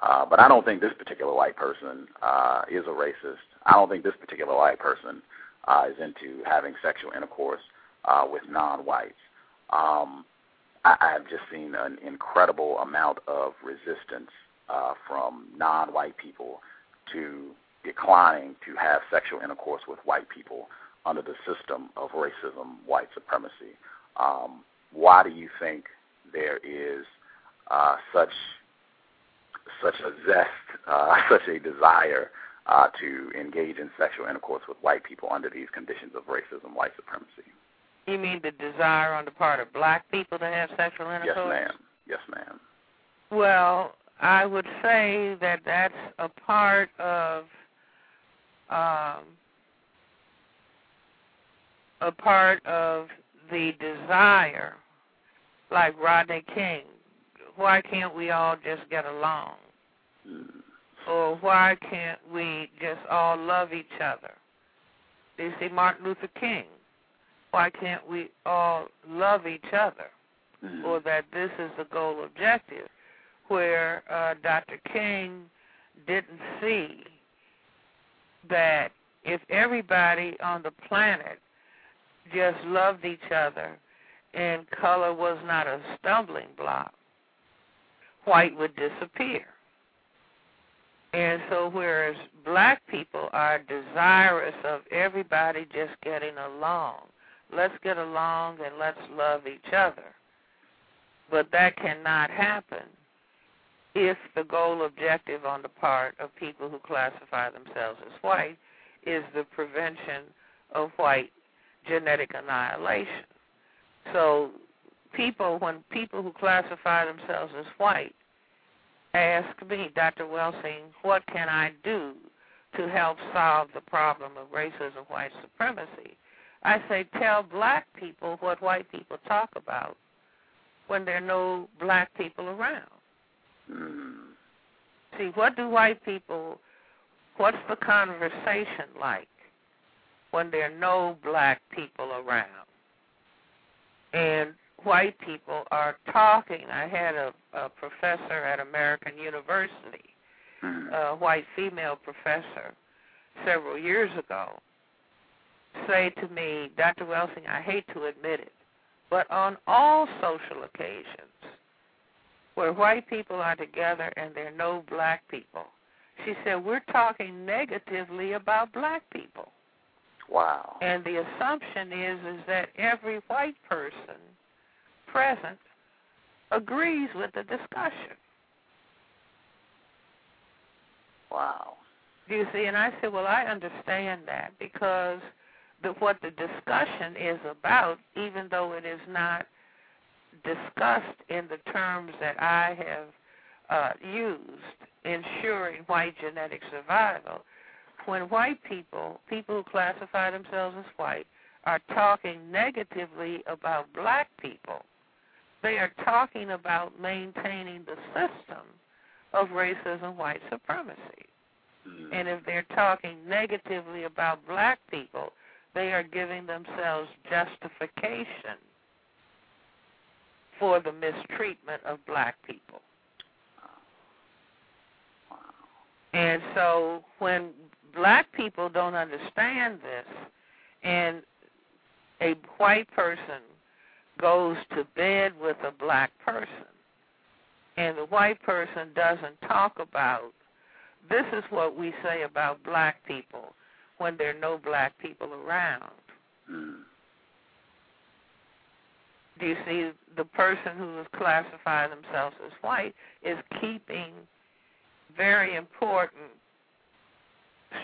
Uh, but I don't think this particular white person uh, is a racist. I don't think this particular white person uh, is into having sexual intercourse uh, with non-whites. Um, I, I've just seen an incredible amount of resistance uh, from non-white people to declining to have sexual intercourse with white people under the system of racism, white supremacy. Um, why do you think there is uh, such such a zest, uh, such a desire uh, to engage in sexual intercourse with white people under these conditions of racism, white supremacy? You mean the desire on the part of black people to have sexual intercourse? Yes, ma'am. Yes, ma'am. Well, I would say that that's a part of um, a part of the desire, like Rodney King. Why can't we all just get along? Mm. Or why can't we just all love each other? You see Martin Luther King? Why can't we all love each other? Mm. or that this is the goal objective, where uh, Dr. King didn't see that if everybody on the planet just loved each other and color was not a stumbling block, white would disappear. And so, whereas black people are desirous of everybody just getting along, let's get along and let's love each other. But that cannot happen if the goal objective on the part of people who classify themselves as white is the prevention of white genetic annihilation. So people when people who classify themselves as white ask me, Dr. Welsing, what can I do to help solve the problem of racism, white supremacy? I say, tell black people what white people talk about when there are no black people around. Mm. See, what do white people, what's the conversation like when there are no black people around? And white people are talking. I had a, a professor at American University, Mm. a white female professor, several years ago, say to me, Dr. Welsing, I hate to admit it, but on all social occasions where white people are together and there are no black people, she said, we're talking negatively about black people. Wow. And the assumption is is that every white person present agrees with the discussion. Wow. Do you see? And I said, well, I understand that because the, what the discussion is about, even though it is not discussed in the terms that I have uh, used, ensuring white genetic survival, when white people, people who classify themselves as white, are talking negatively about black people, they are talking about maintaining the system of racism, white supremacy. Mm. And if they're talking negatively about black people, they are giving themselves justification for the mistreatment of black people. Wow. And so when black people don't understand this and a white person goes to bed with a black person and the white person doesn't talk about this is what we say about black people when there are no black people around. Do you see the person who is classifying themselves as white is keeping very important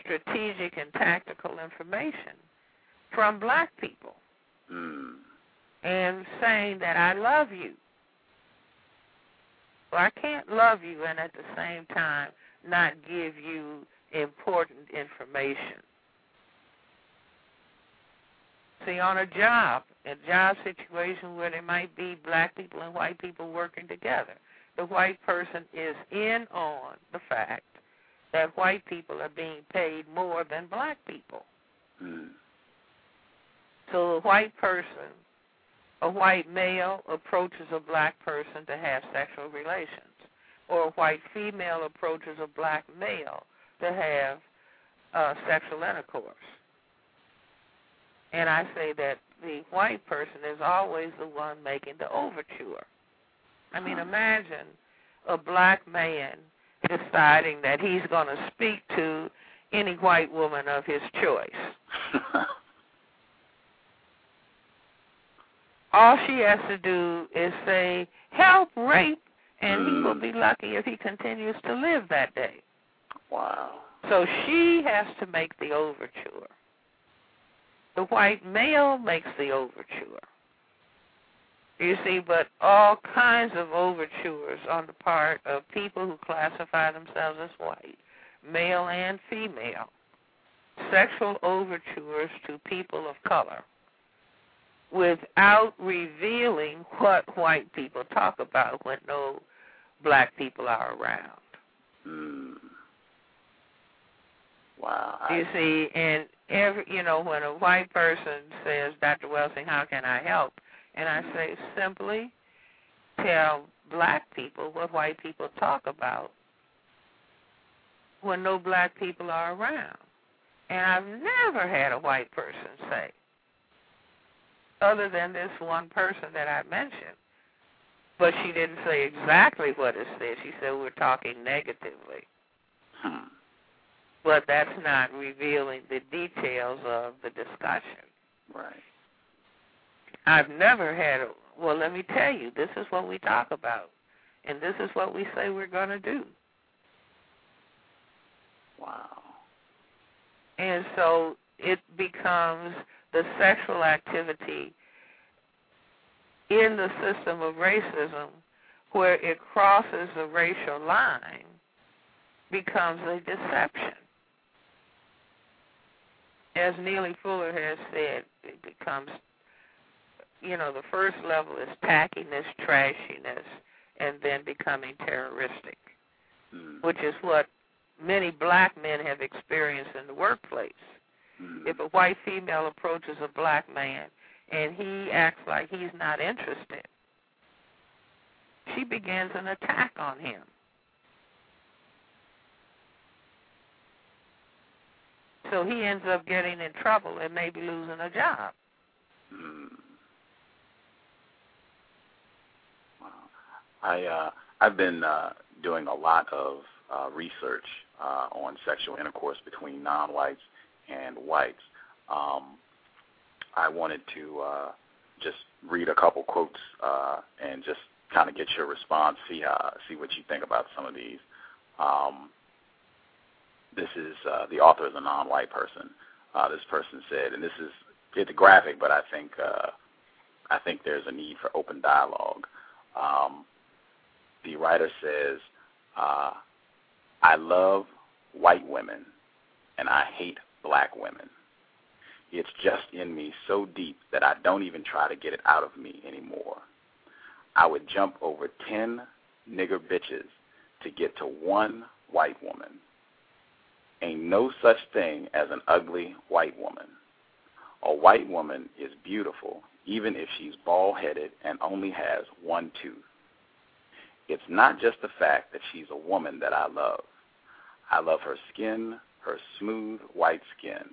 strategic and tactical information from black people Mm. and saying that I love you. Well, I can't love you and at the same time not give you important information. See, on a job, a job situation where there might be black people and white people working together, the white person is in on the fact that white people are being paid more than black people. Mm. So a white person, a white male approaches a black person to have sexual relations, or a white female approaches a black male to have uh, sexual intercourse. And I say that the white person is always the one making the overture. I mean, imagine a black man deciding that he's going to speak to any white woman of his choice. All she has to do is say, help rape, and he will mm. be lucky if he continues to live that day. wow. So she has to make the overture. The white male makes the overture. You see, but all kinds of overtures on the part of people who classify themselves as white, male and female, sexual overtures to people of color without revealing what white people talk about when no black people are around. Mm. Wow. You see, and every you know, when a white person says, Dr. Welsing, how can I help? And I say simply tell black people what white people talk about when no black people are around. And I've never had a white person say, other than this one person that I mentioned, But she didn't say exactly what it said. She said we're talking negatively. Hmm. But that's not revealing the details of the discussion. Right. I've never had a, well, let me tell you, this is what we talk about. And this is what we say we're going to do. Wow. And so it becomes the sexual activity in the system of racism where it crosses the racial line becomes a deception. As Neely Fuller has said, it becomes, you know, the first level is tackiness, trashiness, and then becoming terroristic, Mm. which is what many black men have experienced in the workplace. Mm. If a white female approaches a black man and he acts like he's not interested, she begins an attack on him. So he ends up getting in trouble and maybe losing a job. Mm. Wow. I uh, I've been uh, doing a lot of uh, research uh, on sexual intercourse between non-whites and whites. Um, I wanted to uh, just read a couple quotes uh, and just kind of get your response, see how, see what you think about some of these. Um, this is uh, the author is a non-white person. Uh, this person said, and this is it's graphic, but I think uh, I think there's a need for open dialogue. Um, the writer says, uh, "I love white women, and I hate black women. It's just in me so deep that I don't even try to get it out of me anymore. I would jump over ten nigger bitches to get to one white woman. Ain't no such thing as an ugly white woman. A white woman is beautiful, even if she's bald headed and only has one tooth. It's not just the fact that she's a woman that I love. I love her skin, her smooth white skin.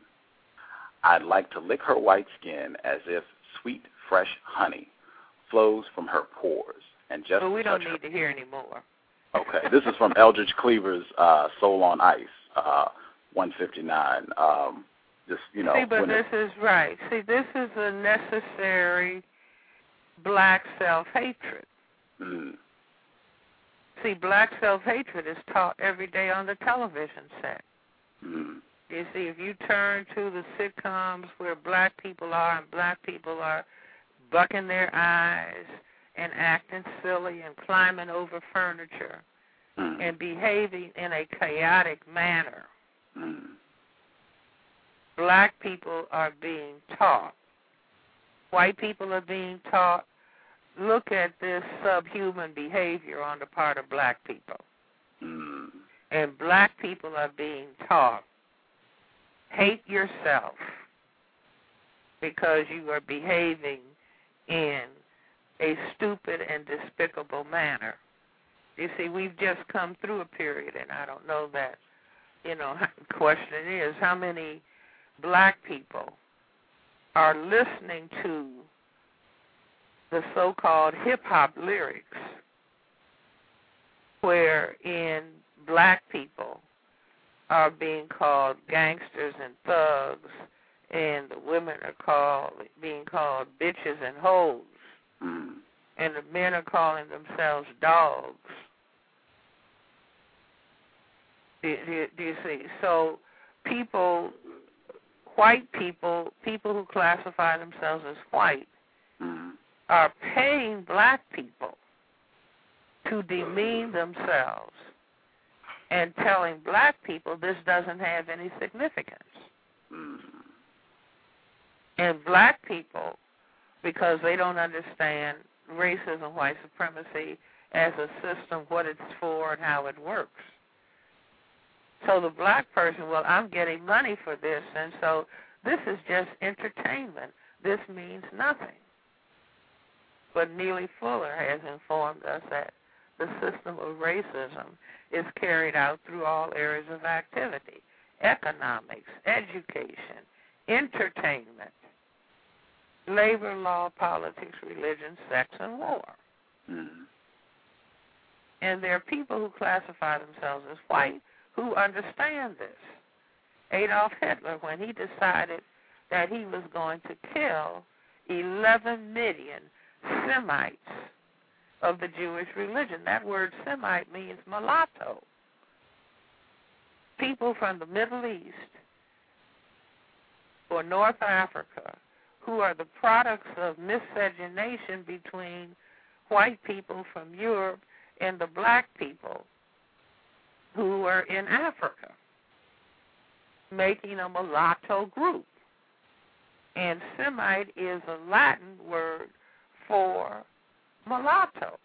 I'd like to lick her white skin as if sweet, fresh honey flows from her pores and just But we don't touch her need to hear any more. Okay, this is from Eldridge Cleaver's uh, "Soul on Ice," uh, 159. Um, just you know, See, but this is right. See, this is a necessary black self-hatred. mm, See, black self-hatred is taught every day on the television set. mm, You see, if you turn to the sitcoms where black people are and black people are bucking their eyes and acting silly and climbing over furniture mm, and behaving in a chaotic manner, mm, black people are being taught. White people are being taught. Look at this subhuman behavior on the part of black people. mm, And black people are being taught hate yourself because you are behaving in a stupid and despicable manner. You see, we've just come through a period, and I don't know that, you know, the question is how many black people are listening to the so called hip hop lyrics, wherein black people are being called gangsters and thugs, and the women are called being called bitches and hoes, mm, and the men are calling themselves dogs. Do, do, do you see? So people, white people, people who classify themselves as white, mm, are paying black people to demean themselves and telling black people this doesn't have any significance. mm, And black people, because they don't understand racism, white supremacy as a system, what it's for, and how it works. So the black person, well, I'm getting money for this, and so this is just entertainment. This means nothing. But Neely Fuller has informed us that the system of racism is carried out through all areas of activity economics, education, entertainment, labor law, politics, religion, sex, and war. mm. And there are people who classify themselves as white who understand this. Adolf Hitler, when he decided that he was going to kill 11 million Semites of the Jewish religion, that word Semite means mulatto. People from the Middle East or North Africa who are the products of miscegenation between white people from Europe and the black people who are in Africa, making a mulatto group. And Semite is a Latin word for mulatto.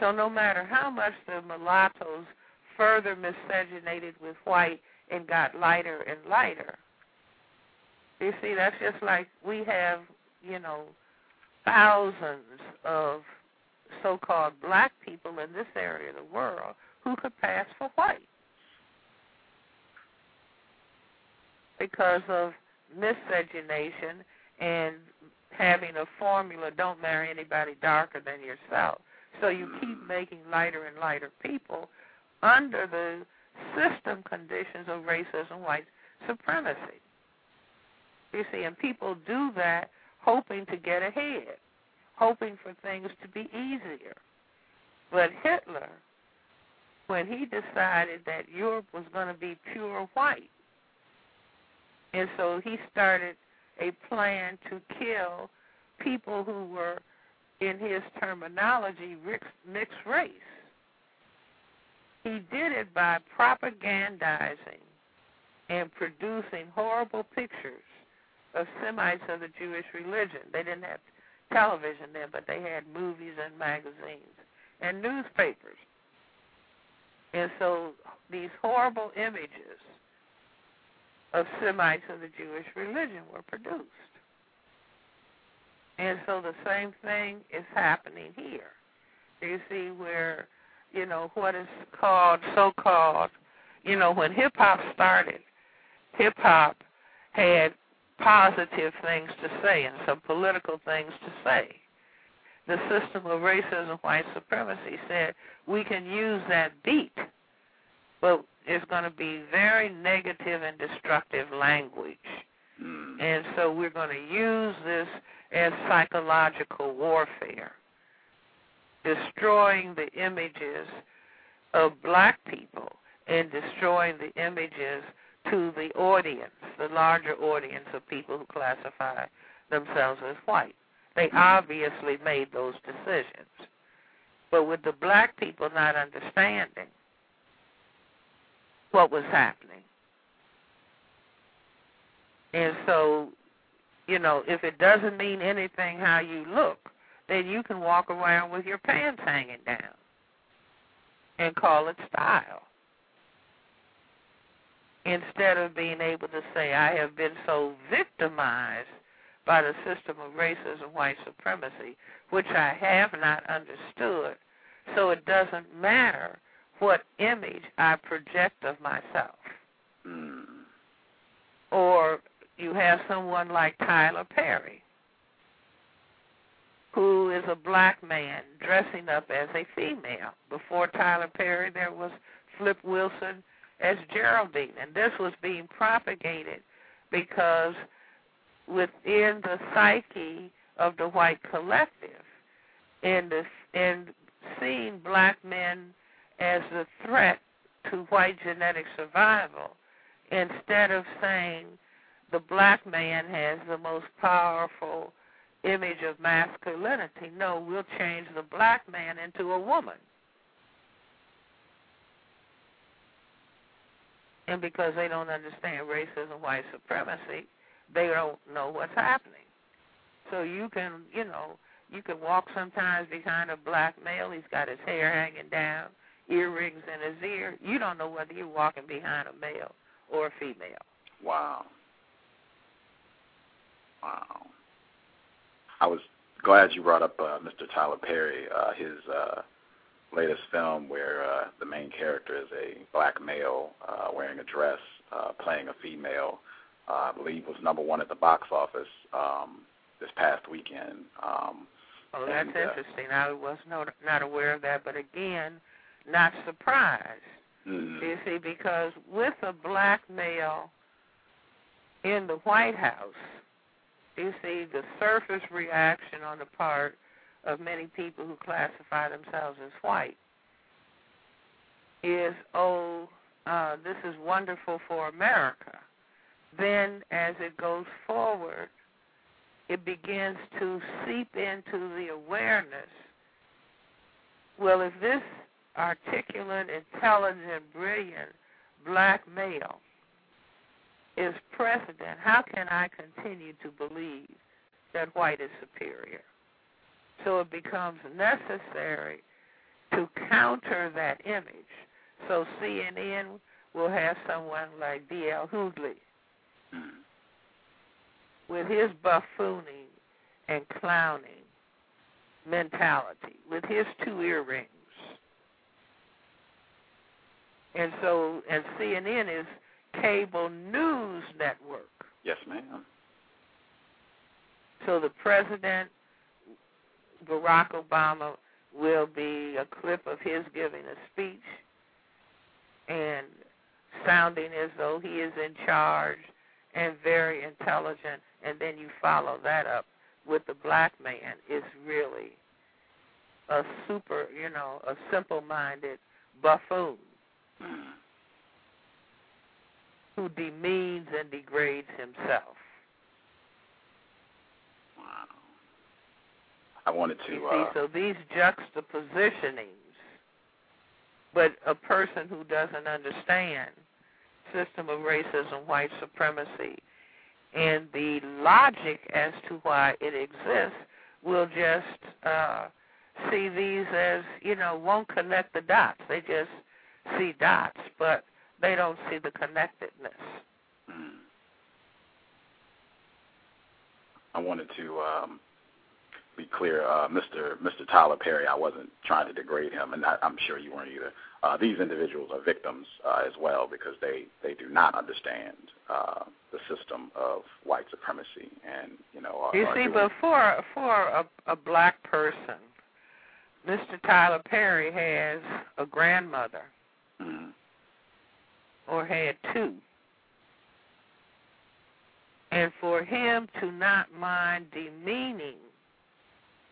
So no matter how much the mulattoes further miscegenated with white and got lighter and lighter, you see, that's just like we have, you know, thousands of so-called black people in this area of the world who could pass for white because of miscegenation and having a formula don't marry anybody darker than yourself. So you mm-hmm. keep making lighter and lighter people under the system conditions of racism, white supremacy. You see, and people do that hoping to get ahead, hoping for things to be easier. But Hitler, when he decided that Europe was going to be pure white, and so he started a plan to kill people who were, in his terminology, mixed race. He did it by propagandizing and producing horrible pictures of Semites of the Jewish religion. They didn't have television then, but they had movies and magazines and newspapers. And so these horrible images of Semites of the Jewish religion were produced. And so the same thing is happening here. You see where, you know, what is called so called, you know, when hip hop started, hip hop had positive things to say and some political things to say. The system of racism, white supremacy said we can use that beat, but it's going to be very negative and destructive language. Mm. And so we're going to use this as psychological warfare, destroying the images of black people and destroying the images to the audience, the larger audience of people who classify themselves as white. They obviously made those decisions. But with the black people not understanding what was happening. And so, you know, if it doesn't mean anything how you look, then you can walk around with your pants hanging down and call it style instead of being able to say, I have been so victimized by the system of racism, white supremacy, which I have not understood, so it doesn't matter what image I project of myself. Mm. Or you have someone like Tyler Perry, who is a black man dressing up as a female. Before Tyler Perry, there was Flip Wilson as Geraldine. And this was being propagated because within the psyche of the white collective, in the in seeing black men as a threat to white genetic survival, instead of saying the black man has the most powerful image of masculinity, no, we'll change the black man into a woman. and because they don't understand racism, white supremacy, they don't know what's happening. So you can, you know, you can walk sometimes behind a black male. He's got his hair hanging down, earrings in his ear. You don't know whether you're walking behind a male or a female. Wow. Wow. I was glad you brought up uh, Mr. Tyler Perry. Uh, his uh, latest film where uh, the main character is a black male uh, wearing a dress, uh, playing a female. Uh, I believe was number one at the box office um, this past weekend. Um, Oh, that's And, uh, interesting. I was not not aware of that, but again, not surprised. mhm. You see, because with a black male in the White House, you see the surface reaction on the part of many people who classify themselves as white is, oh, uh, this is wonderful for America. Then, as it goes forward, it begins to seep into the awareness. Well, if this articulate, intelligent, brilliant black male is president, how can I continue to believe that white is superior? So it becomes necessary to counter that image. So CNN will have someone like D.L. Hughley Mhm. with his buffooning and clowning mentality, with his two earrings. And so, and CNN is cable news network. Yes, ma'am. So the president, Barack Obama, will be a clip of his giving a speech and sounding as though he is in charge and very intelligent, and then you follow that up with the black man is really a super, you know, a simple-minded buffoon Who demeans and degrades himself. Wow. I wanted to. You see, Uh, so these juxtapositionings, but a person who doesn't understand system of racism, white supremacy, and the logic as to why it exists will just uh, see these as you know won't connect the dots. They just see dots, but they don't see the connectedness. mhm. I wanted to um, be clear, uh, Mr. Mr. Tyler Perry. I wasn't trying to degrade him, and I, I'm sure you weren't either. Uh, these individuals are victims uh, as well because they they do not understand uh, the system of white supremacy, and you know. Are, You see, doing- but for for a, a black person, Mr. Tyler Perry has a grandmother, Mhm. or had two, and for him to not mind demeaning,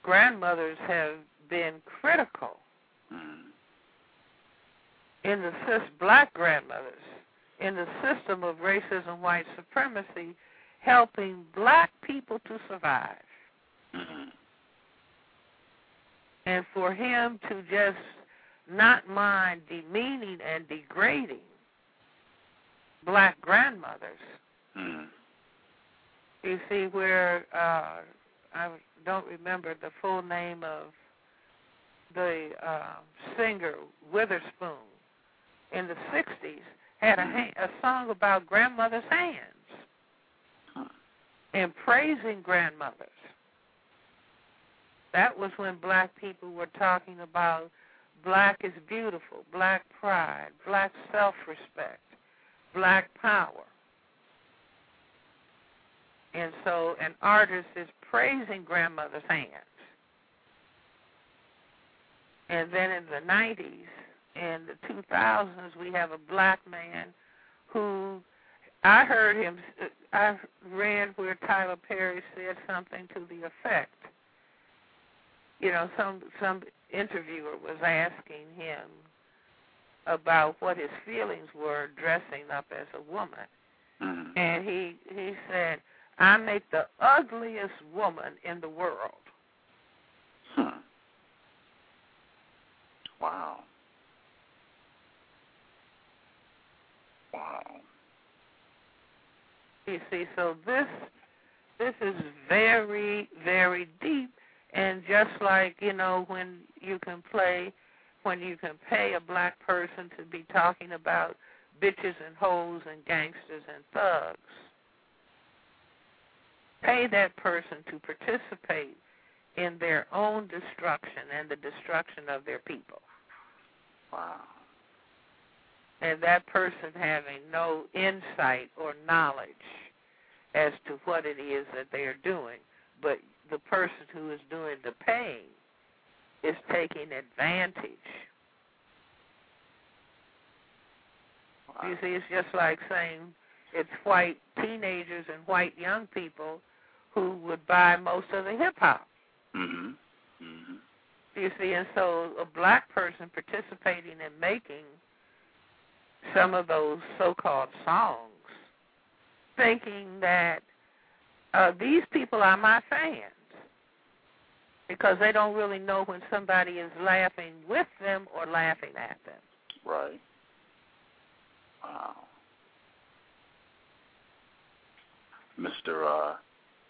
grandmothers have been critical Mhm. in the sys- black grandmothers in the system of racism, white supremacy, helping black people to survive. Mhm. and for him to just not mind demeaning and degrading black grandmothers. Mhm. You see, where uh, I don't remember the full name of the uh, singer Witherspoon in the '60s had a, ha- a song about grandmother's hands Huh. and praising grandmothers. That was when black people were talking about black is beautiful, black pride, black self respect, black power. And so an artist is praising grandmother's hands. And then in the 90s and the 2000s, we have a black man who I heard him, I read where Tyler Perry said something to the effect you know, some some interviewer was asking him about what his feelings were dressing up as a woman, Mhm. and he he said, "I make the ugliest woman in the world." Hmm. Wow. Wow. You see, so this this is very very deep, and just like you know when you can play, when you can pay a black person to be talking about bitches and hoes and gangsters and thugs, pay that person to participate in their own destruction and the destruction of their people. Wow. and that person having no insight or knowledge as to what it is that they are doing, but the person who is doing the paying is taking advantage. You see, it's just like saying it's white teenagers and white young people who would buy most of the hip hop. Mhm. Mhm. You see, and so a black person participating in making some of those so-called songs, thinking that uh, these people are my fans, because they don't really know when somebody is laughing with them or laughing at them. Right. Wow. Mr. Uh,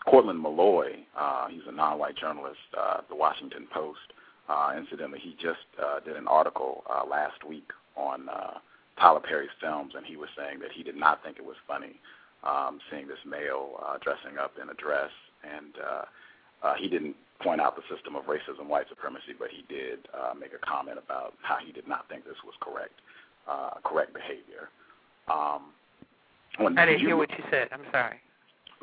Courtland Milloy, uh, he's a non-white journalist uh, at the Washington Post. Uh, incidentally, he just uh, did an article uh, last week on uh, Tyler Perry's films, and he was saying that he did not think it was funny um, seeing this male uh, dressing up in a dress, and uh, uh, he didn't point out the system of racism, white supremacy, but he did uh, make a comment about how he did not think this was correct, uh, correct behavior. Um, when, I didn't you, hear what you said. I'm sorry.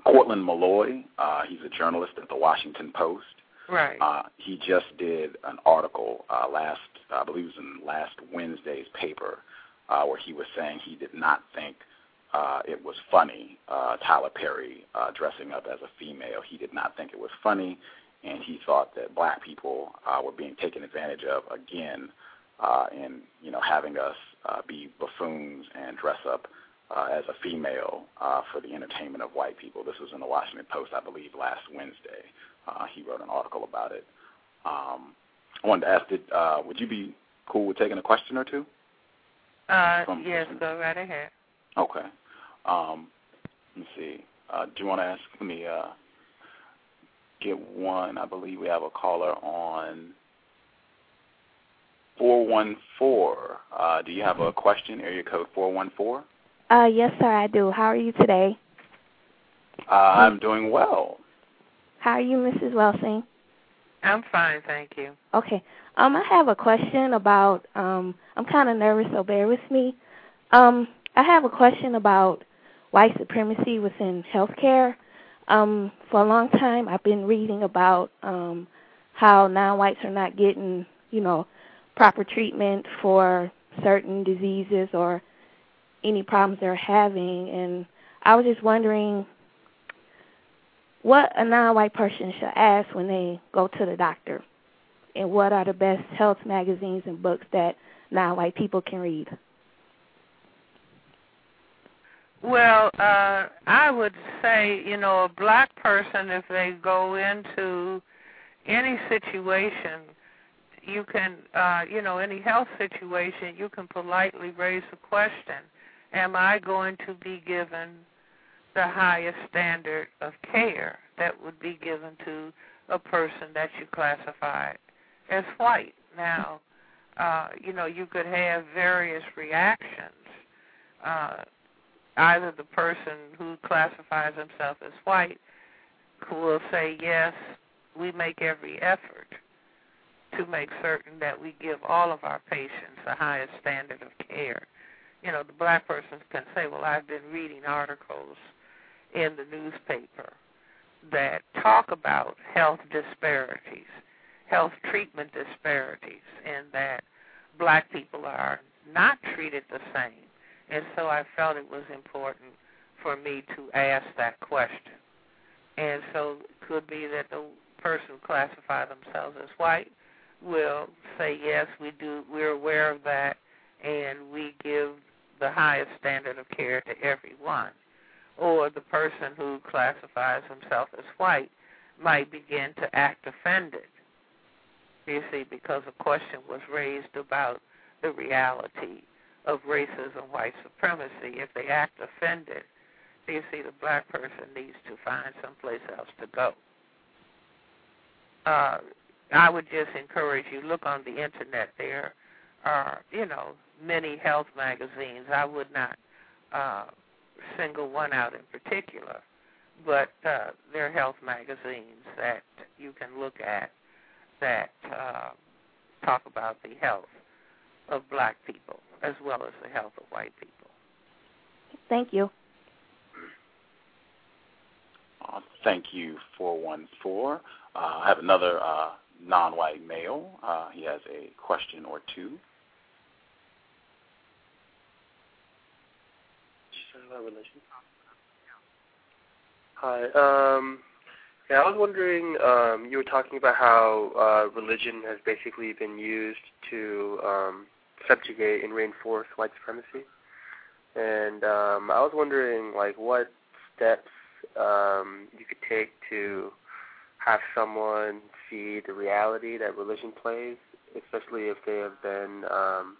Courtland Milloy, uh, he's a journalist at the Washington Post. Right. Uh, he just did an article uh, last, I believe it was in last Wednesday's paper, uh, where he was saying he did not think uh, it was funny, uh, Tyler Perry uh, dressing up as a female. He did not think it was funny, and he thought that black people uh, were being taken advantage of again uh, in you know having us uh, be buffoons and dress up uh, as a female uh, for the entertainment of white people. This was in the Washington Post, I believe, last Wednesday. Uh, he wrote an article about it. Um, I wanted to ask, did, uh, would you be cool with taking a question or two? Uh, From- yes, go right ahead. Okay. Um, let's see. Uh, do you want to ask? Me uh, get one. I believe we have a caller on 414. Uh, do you have a question? Area code 414. Uh, yes, sir, I do. How are you today? Uh, I'm doing well. How are you, Mrs. Welsing? I'm fine, thank you. Okay. Um, I have a question about. Um, I'm kind of nervous, so bear with me. Um, I have a question about white supremacy within healthcare. Um, for a long time, I've been reading about um, how non-whites are not getting, you know, proper treatment for certain diseases or any problems they're having, and I was just wondering what a non-white person should ask when they go to the doctor, and what are the best health magazines and books that non-white people can read. Well, uh, I would say, you know, a black person, if they go into any situation, you can, uh, you know, any health situation, you can politely raise the question Am I going to be given the highest standard of care that would be given to a person that you classify as white? Now, uh, you know, you could have various reactions. Uh, either the person who classifies himself as white will say, yes, we make every effort to make certain that we give all of our patients the highest standard of care. You know, the black person can say, well, I've been reading articles in the newspaper that talk about health disparities, health treatment disparities, and that black people are not treated the same and so I felt it was important for me to ask that question. And so it could be that the person who classify themselves as white will say, yes, we do, we're aware of that, and we give the highest standard of care to everyone. Or the person who classifies himself as white might begin to act offended. You see, because a question was raised about the reality of racism, white supremacy. If they act offended, you see the black person needs to find someplace else to go. Uh, I would just encourage you look on the internet. There are, you know, many health magazines. I would not uh, single one out in particular, but uh, there are health magazines that you can look at that uh, talk about the health of black people as well as the health of white people. Thank you. Uh, thank you, 414. Uh, I have another uh, non-white male. Uh, he has a question or two. Hi. Um, yeah, I was wondering. Um, you were talking about how uh, religion has basically been used to um, subjugate and reinforce white supremacy, and um, I was wondering, like, what steps um, you could take to have someone see the reality that religion plays, especially if they have been um,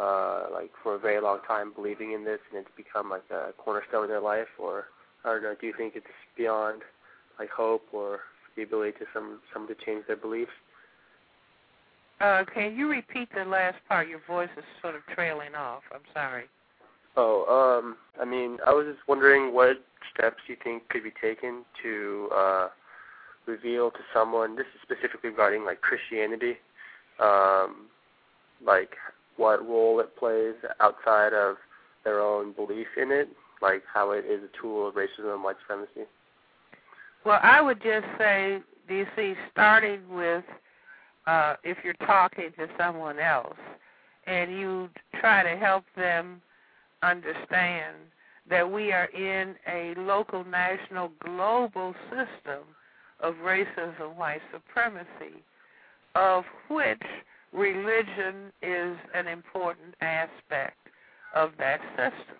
uh, like for a very long time believing in this and it's become like a cornerstone of their life, or I don't know. Do you think it's beyond like hope or the ability to some some to change their beliefs? Uh, can you repeat the last part? Your voice is sort of trailing off. I'm sorry. Oh, um, I mean, I was just wondering what steps you think could be taken to uh, reveal to someone. This is specifically regarding like Christianity, um, like what role it plays outside of their own belief in it, like how it is a tool of racism and white supremacy. Well, I would just say, do you see, starting with uh, if you're talking to someone else and you try to help them understand that we are in a local, national, global system of racism, white supremacy, of which religion is an important aspect of that system.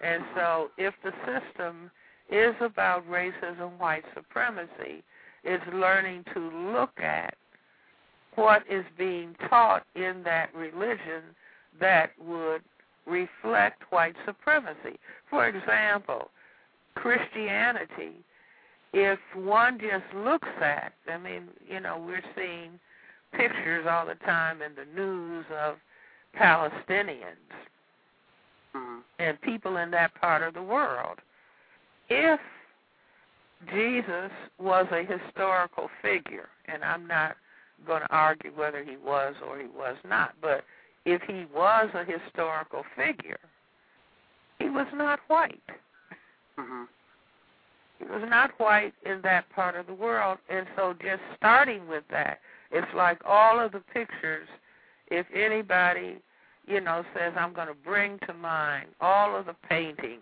And so if the system is about racism, white supremacy, it's learning to look at what is being taught in that religion that would reflect white supremacy. For example, Christianity, if one just looks at, I mean, you know, we're seeing pictures all the time in the news of Palestinians mm-hmm. and people in that part of the world. If Jesus was a historical figure, and I'm not going to argue whether he was or he was not, but if he was a historical figure, he was not white. Mm-hmm. He was not white in that part of the world, and so just starting with that, it's like all of the pictures. If anybody, you know, says I'm going to bring to mind all of the paintings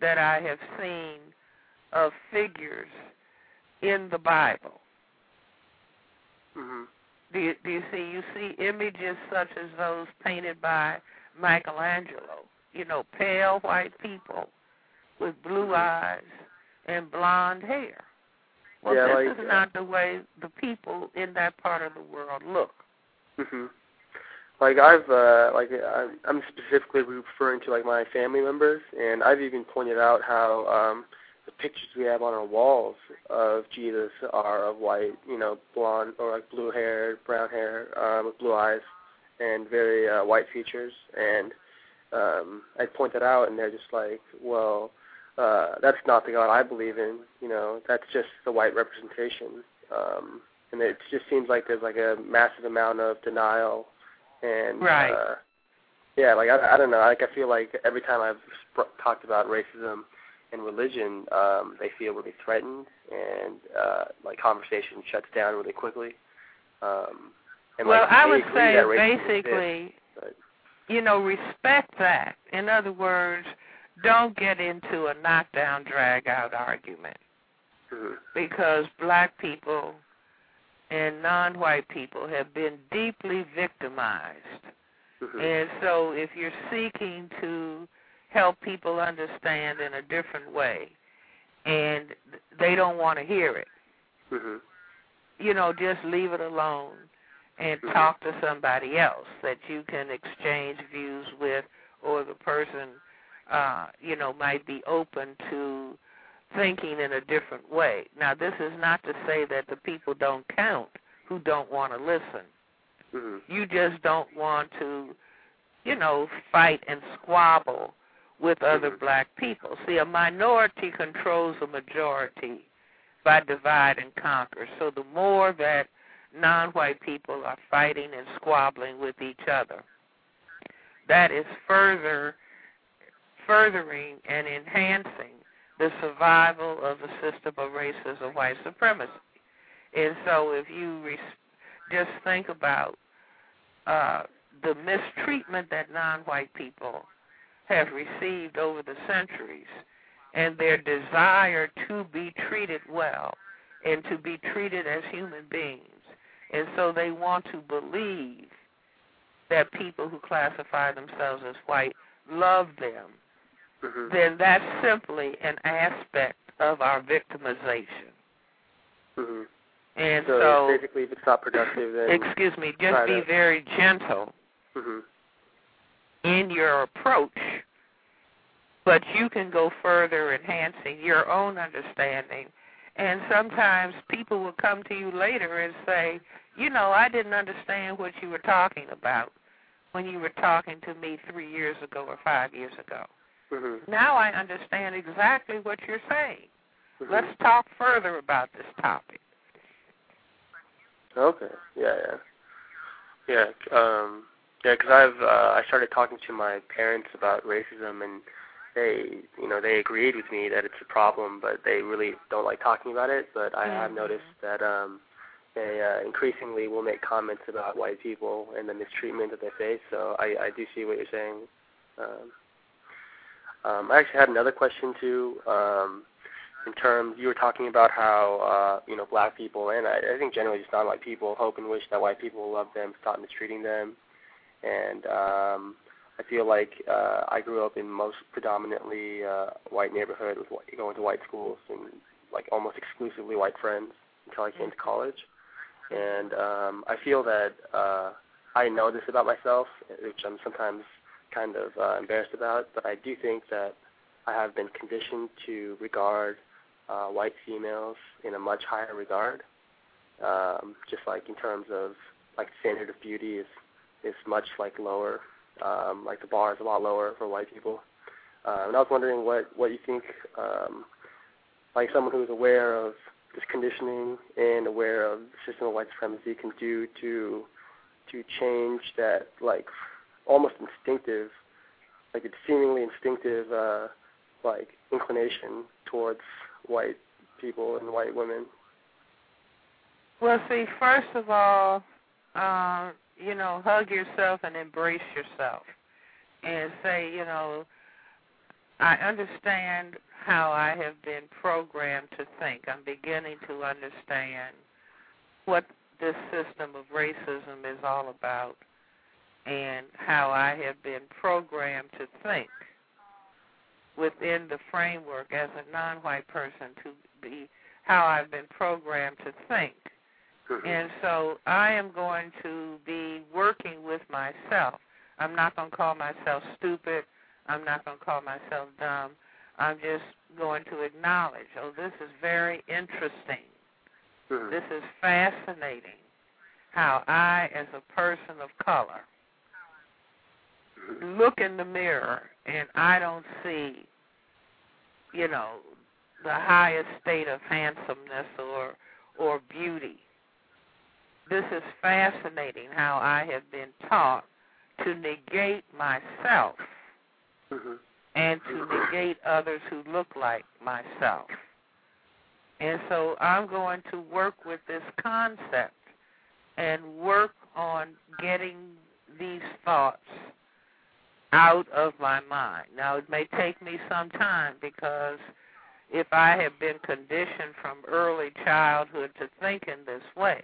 that I have seen of figures in the Bible. Mm-hmm. Do you, do you see? You see images such as those painted by Michelangelo. You know, pale white people with blue mm-hmm. eyes and blonde hair. Well, yeah, this like, is not the way the people in that part of the world look. Mhm. Like I've uh like I'm specifically referring to like my family members and I've even pointed out how um the pictures we have on our walls of Jesus are of white, you know, blonde or like blue hair, brown hair, um with blue eyes and very uh white features and um I point that out and they're just like, well, uh, that's not the God I believe in. You know, that's just the white representation. Um, and it just seems like there's like a massive amount of denial and right. uh, yeah, like I, I don't know. Like I feel like every time I've sp- talked about racism and religion, um, they feel really threatened, and uh, like conversation shuts down really quickly. Um, and well, like, I would say basically, exists, you know, respect that. In other words, don't get into a knockdown, drag out argument mm-hmm. because black people and non-white people have been deeply victimized. Mm-hmm. And so if you're seeking to help people understand in a different way and they don't want to hear it, mm-hmm. you know, just leave it alone and mm-hmm. talk to somebody else that you can exchange views with or the person uh, you know, might be open to thinking in a different way. Now, this is not to say that the people don't count who don't want to listen. Mm-hmm. You just don't want to, you know, fight and squabble with other black people. See, a minority controls a majority by divide and conquer. So the more that non-white people are fighting and squabbling with each other, that is further furthering and enhancing the survival of the system of racism, white supremacy. And so, if you re- just think about uh, the mistreatment that non-white people have received over the centuries, and their desire to be treated well and to be treated as human beings, and so they want to believe that people who classify themselves as white love them, Mhm. then that's simply an aspect of our victimization. Mhm. And So, so, basically, if it's not productive, then. excuse me, just be very gentle Mhm. In your approach, but you can go further enhancing your own understanding. And sometimes people will come to you later and say, you know, I didn't understand what you were talking about when you were talking to me three years ago or five years ago. Mhm. Now I understand exactly what you're saying. Mhm. Let's talk further about this topic. Okay. Yeah, yeah. Yeah, um yeah, cuz I've uh I started talking to my parents about racism and they, you know, they agreed with me that it's a problem, but they really don't like talking about it, but I have Mhm. noticed that um they uh, increasingly will make comments about white people and the mistreatment that they face. So I, I do see what you're saying. Um, um, I actually had another question too. Um, in terms, you were talking about how uh, you know black people and I, I think generally just non-white people hope and wish that white people will love them, stop mistreating them, and um, I feel like uh, I grew up in most predominantly uh, white neighborhood with going to white schools and like almost exclusively white friends until I came to college and um, I feel that uh, I know this about myself, which I'm sometimes kind of uh, embarrassed about. But I do think that I have been conditioned to regard uh, white females in a much higher regard. Um, just like in terms of like standard of beauty is is much like lower. Um, like the bar is a lot lower for white people. Uh, and I was wondering what what you think, um, like someone who is aware of this conditioning and aware of the system of white supremacy can do to to change that like almost instinctive like it's seemingly instinctive uh like inclination towards white people and white women. Well, see, first of all, uh, you know, hug yourself and embrace yourself, and say, you know, I understand how I have been programmed to think. I'm beginning to understand what this system of racism is all about and how I have been programmed to think within the framework as a non white person to be how I've been programmed to think. And so I am going to be working with myself. I'm not going to call myself stupid. I'm not going to call myself dumb. I'm just going to acknowledge, oh, this is very interesting. Mhm. This is fascinating how I, as a person of color, look in the mirror and I don't see, you know, the highest state of handsomeness or or beauty. This is fascinating how I have been taught to negate myself Mhm. and to negate others who look like myself. And so I'm going to work with this concept and work on getting these thoughts out of my mind. Now, it may take me some time because if I have been conditioned from early childhood to think in this way,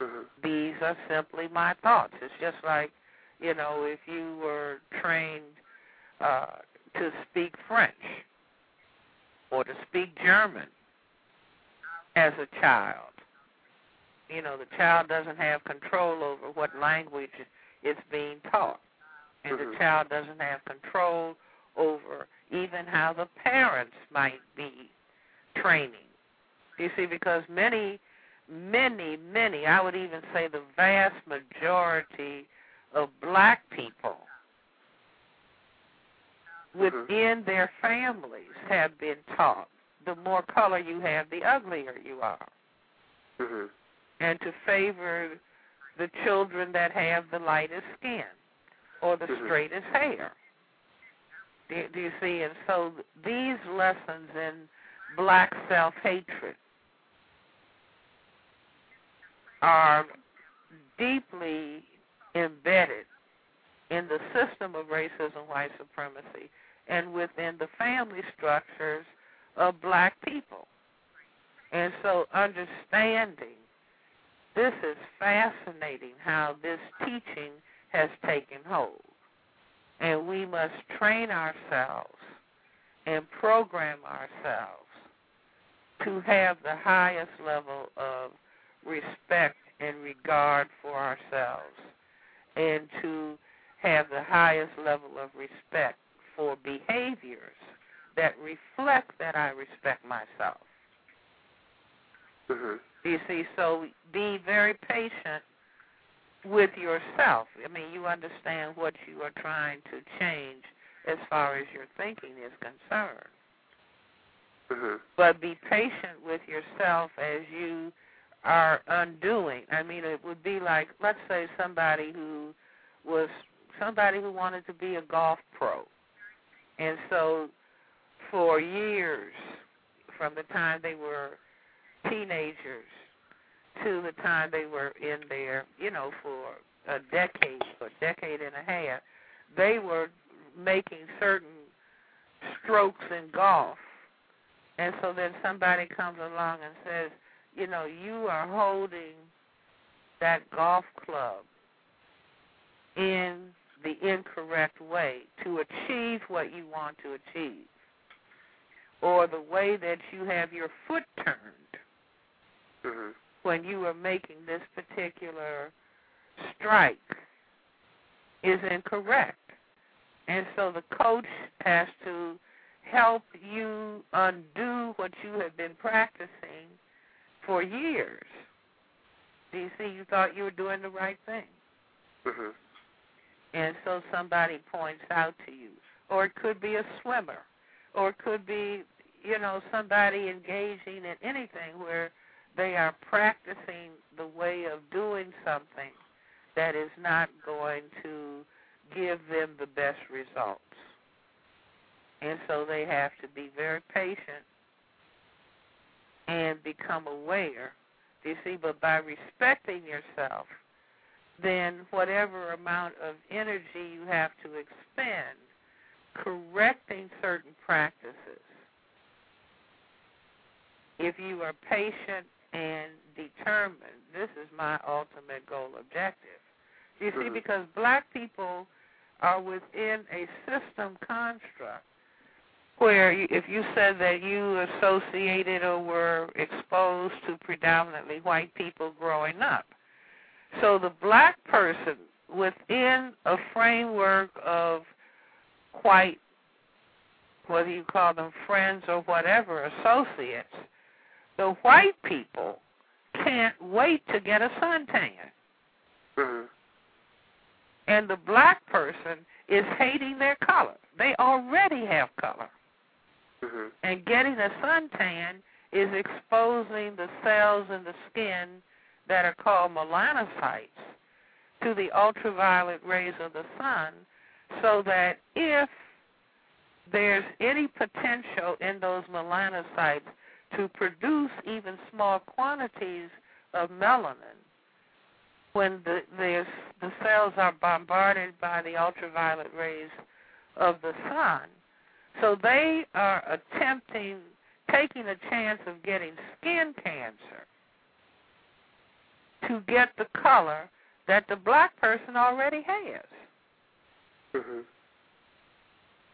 Mhm. these are simply my thoughts. It's just like, you know, if you were trained uh, to speak French or to speak German as a child. You know, the child doesn't have control over what language it's being taught. And the Mhm. child doesn't have control over even how the parents might be training. You see, because many, many, many, I would even say the vast majority of black people within their families have been taught the more color you have, the uglier you are, Mhm. and to favor the children that have the lightest skin or the Mhm. straightest hair. Do, do you see? And so these lessons in black self hatred are deeply embedded in the system of racism, white supremacy, and within the family structures of black people. And so understanding this is fascinating how this teaching has taken hold. And we must train ourselves and program ourselves to have the highest level of respect and regard for ourselves and to have the highest level of respect for behaviors that reflect that I respect myself. Mhm. You see, so be very patient with yourself. I mean, you understand what you are trying to change as far as your thinking is concerned. Mhm. But be patient with yourself as you are undoing. I mean, it would be like, let's say, somebody who was somebody who wanted to be a golf pro. And so for years, from the time they were teenagers to the time they were in there, you know, for a decade or decade and a half, they were making certain strokes in golf. And so then somebody comes along and says, you know, you are holding that golf club in the incorrect way to achieve what you want to achieve, or the way that you have your foot turned Mhm. when you are making this particular strike is incorrect. And so the coach has to help you undo what you have been practicing for years. Do you see? You thought you were doing the right thing. Mhm. and so somebody points out to you or it could be a swimmer or it could be you know somebody engaging in anything where they are practicing the way of doing something that is not going to give them the best results and so they have to be very patient and become aware do you see but by respecting yourself then whatever amount of energy you have to expend correcting certain practices, if you are patient and determined, this is my ultimate goal objective. You see, because black people are within a system construct where you, if you said that you associated or were exposed to predominantly white people growing up, so the black person within a framework of quite, whether you call them friends or whatever, associates, the white people can't wait to get a suntan. Mhm. And the black person is hating their color. They already have color. Mhm. And getting a suntan is exposing the cells in the skin that are called melanocytes to the ultraviolet rays of the sun so that if there's any potential in those melanocytes to produce even small quantities of melanin when the there's, the cells are bombarded by the ultraviolet rays of the sun so they are attempting taking a chance of getting skin cancer to get the color that the black person already has. Mhm.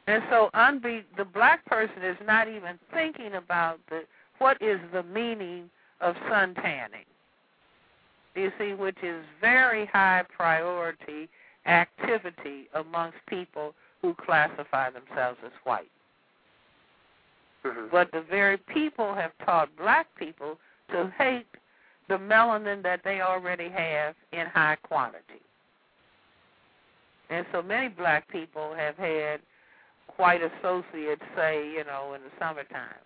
And so unbe- the black person is not even thinking about the what is the meaning of sun tanning. You see, which is very high priority activity amongst people who classify themselves as white. Mhm. But the very people have taught black people to hate the melanin that they already have in high quantity. And so many black people have had white associates say, you know, in the summertime,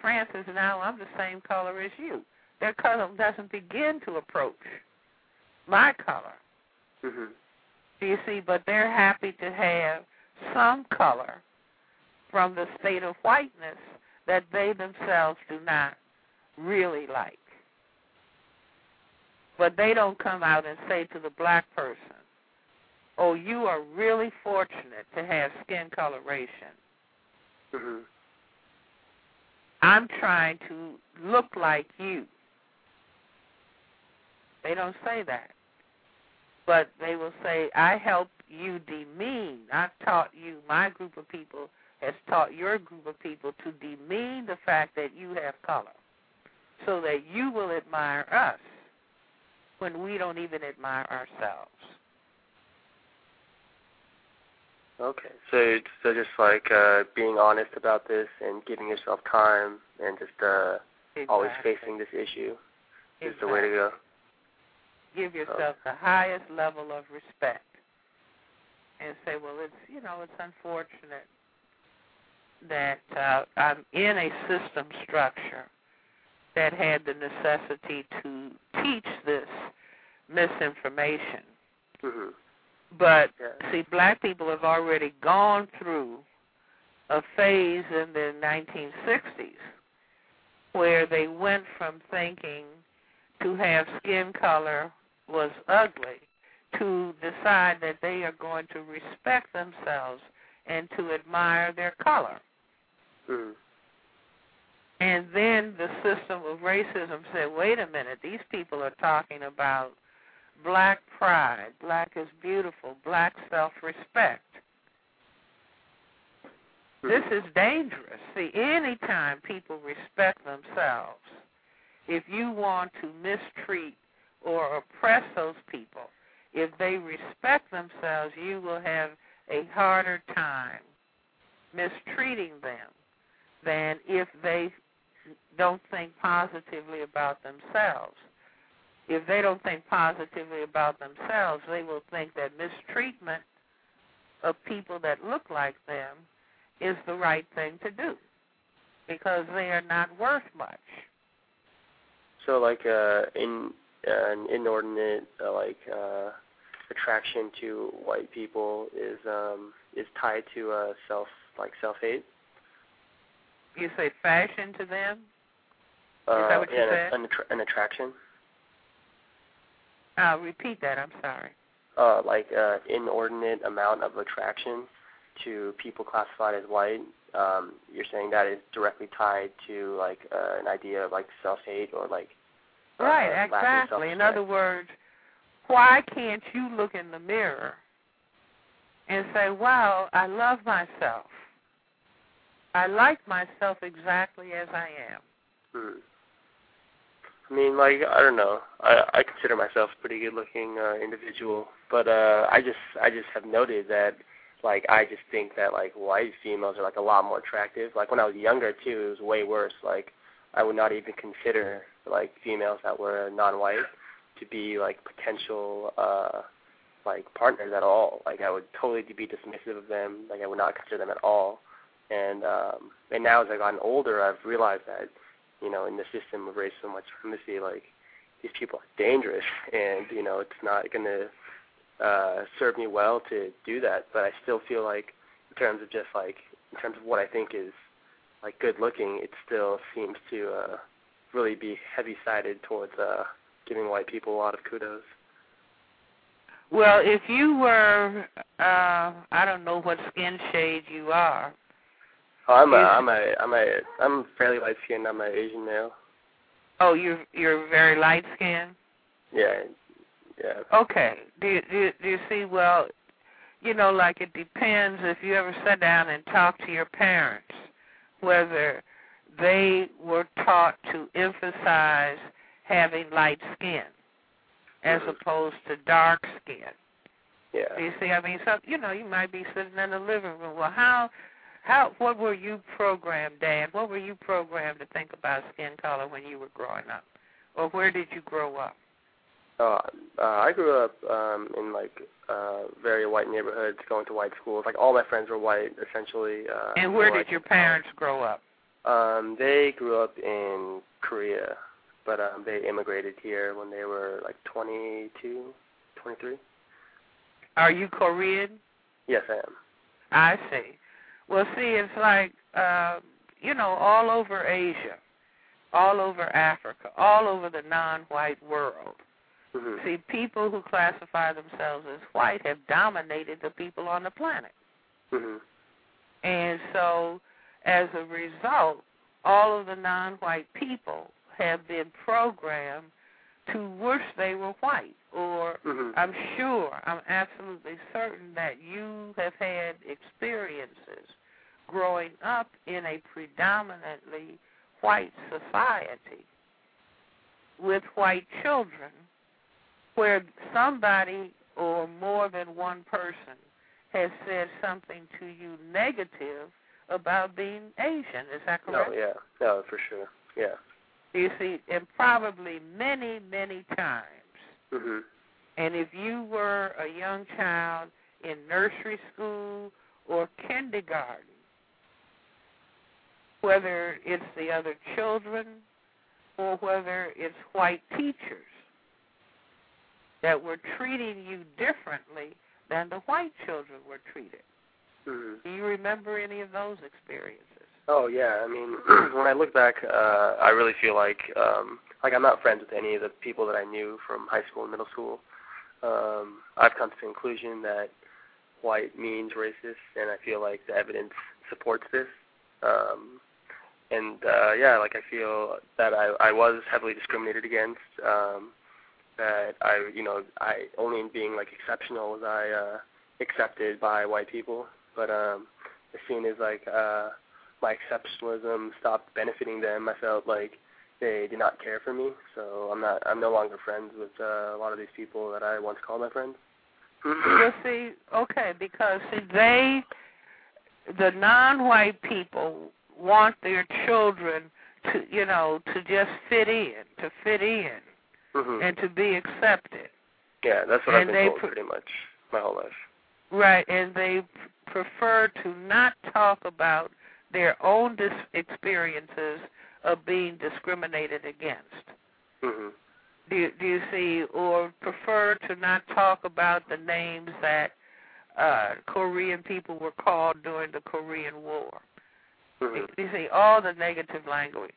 Frances, now I'm the same color as you. Their color doesn't begin to approach my color. Mhm. Do you see? But they're happy to have some color from the state of whiteness that they themselves do not really like. But they don't come out and say to the black person, oh, you are really fortunate to have skin coloration. Mhm. I'm trying to look like you. They don't say that. But they will say, I help you demean. I've taught you, my group of people has taught your group of people to demean the fact that you have color so that you will admire us when we don't even admire ourselves. Okay, so so just like uh, being honest about this and giving yourself time and just uh, always facing this issue is the way to go. give yourself the highest level of respect and say, well, it's you know, it's unfortunate that uh, I'm in a system structure that had the necessity to teach this misinformation. Mhm. But Yeah. see, black people have already gone through a phase in the 1960s where they went from thinking to have skin color was ugly to decide that they are going to respect themselves and to admire their color. Mhm. And then the system of racism said, wait a minute, these people are talking about black pride, black is beautiful, black self respect. This is dangerous. See, anytime people respect themselves, if you want to mistreat or oppress those people, if they respect themselves, you will have a harder time mistreating them than if they don't think positively about themselves. If they don't think positively about themselves, they will think that mistreatment of people that look like them is the right thing to do because they are not worth much. So like uh, in uh, an inordinate uh, like uh, attraction to white people is um, is tied to uh, self like self hate. You say fashion to them? Uh, that what you and said? An, attra- an attraction. Uh, repeat that. I'm sorry. uh, like uh, inordinate amount of attraction to people classified as white. Um, you're saying that is directly tied to like uh, an idea of like self-hate or like uh, Right, exactly. In other words, why can't you look in the mirror and say, wow, I love myself. I like myself exactly as I am. Hmm. I mean, like I don't know. I I consider myself a pretty good-looking uh, individual, but uh, I just I just have noted that like I just think that like white females are like a lot more attractive. Like when I was younger too, it was way worse. Like I would not even consider like females that were non-white to be like potential uh like partners at all. Like I would totally be dismissive of them. Like I would not consider them at all. And um and now as I've gotten older I've realized that, you know, in the system of racism white supremacy, like these people are dangerous and, you know, it's not gonna uh serve me well to do that. But I still feel like in terms of just like in terms of what I think is like good looking, it still seems to uh really be heavy sided towards uh giving white people a lot of kudos. Well, if you were, uh, I don't know what skin shade you are. Oh, I'm a, I'm a, I'm a, I'm fairly light skinned. I'm an Asian male. Oh, you're you're very light skinned. Yeah, yeah. Okay. Do you, do you, do you see? Well, you know, like it depends if you ever sit down and talk to your parents, whether they were taught to emphasize having light skin as Mhm. opposed to dark skin. Yeah. You see? I mean, so you know, you might be sitting in the living room. Well, how, how, what were you programmed, Dad? What were you programmed to think about skin color when you were growing up, or where did you grow up? Uh, uh, I grew up um, in like uh, very white neighborhoods, going to white schools. Like all my friends were white, essentially. Uh, And where did your came to college. parents grow up? Um, they grew up in Korea, but um, they immigrated here when they were like 22, 23. Are you Korean? Yes, I am. I see. Well, see, it's like uh, you know, all over Asia, all over Africa, all over the non-white world. Mhm. See, people who classify themselves as white have dominated the people on the planet. Mhm. And so, as a result, all of the non white people have been programmed to wish they were white. Or Mhm. I'm sure, I'm absolutely certain that you have had experiences growing up in a predominantly white society with white children where somebody or more than one person has said something to you negative about being Asian. Is that correct? No, yeah, no, for sure, yeah. You see, and probably many, many times. Mhm. And if you were a young child in nursery school or kindergarten, whether it's the other children or whether it's white teachers that were treating you differently than the white children were treated. Mhm. Do you remember any of those experiences? Oh yeah, I mean, when I look back, uh, I really feel like um, like I'm not friends with any of the people that I knew from high school and middle school. Um, I've come to the conclusion that white means racist, and I feel like the evidence supports this. Um, and uh, yeah, like I feel that I, I was heavily discriminated against. Um, that I, you know, I only in being like exceptional was I uh, accepted by white people. But um, as soon as like uh, my exceptionalism stopped benefiting them, I felt like they did not care for me. So I'm not, I'm no longer friends with uh, a lot of these people that I once called my friends. Well, see, okay, because see, they, the non-white people, want their children to, you know, to just fit in, to fit in, hmm and to be accepted. Yeah, that's what I've and been they told pr- pretty much my whole life. Right, and they prefer to not talk about their own dis- experiences of being discriminated against. hmm Do you, do you see, or prefer to not talk about the names that uh, Korean people were called during the Korean War? hmm You see, all the negative language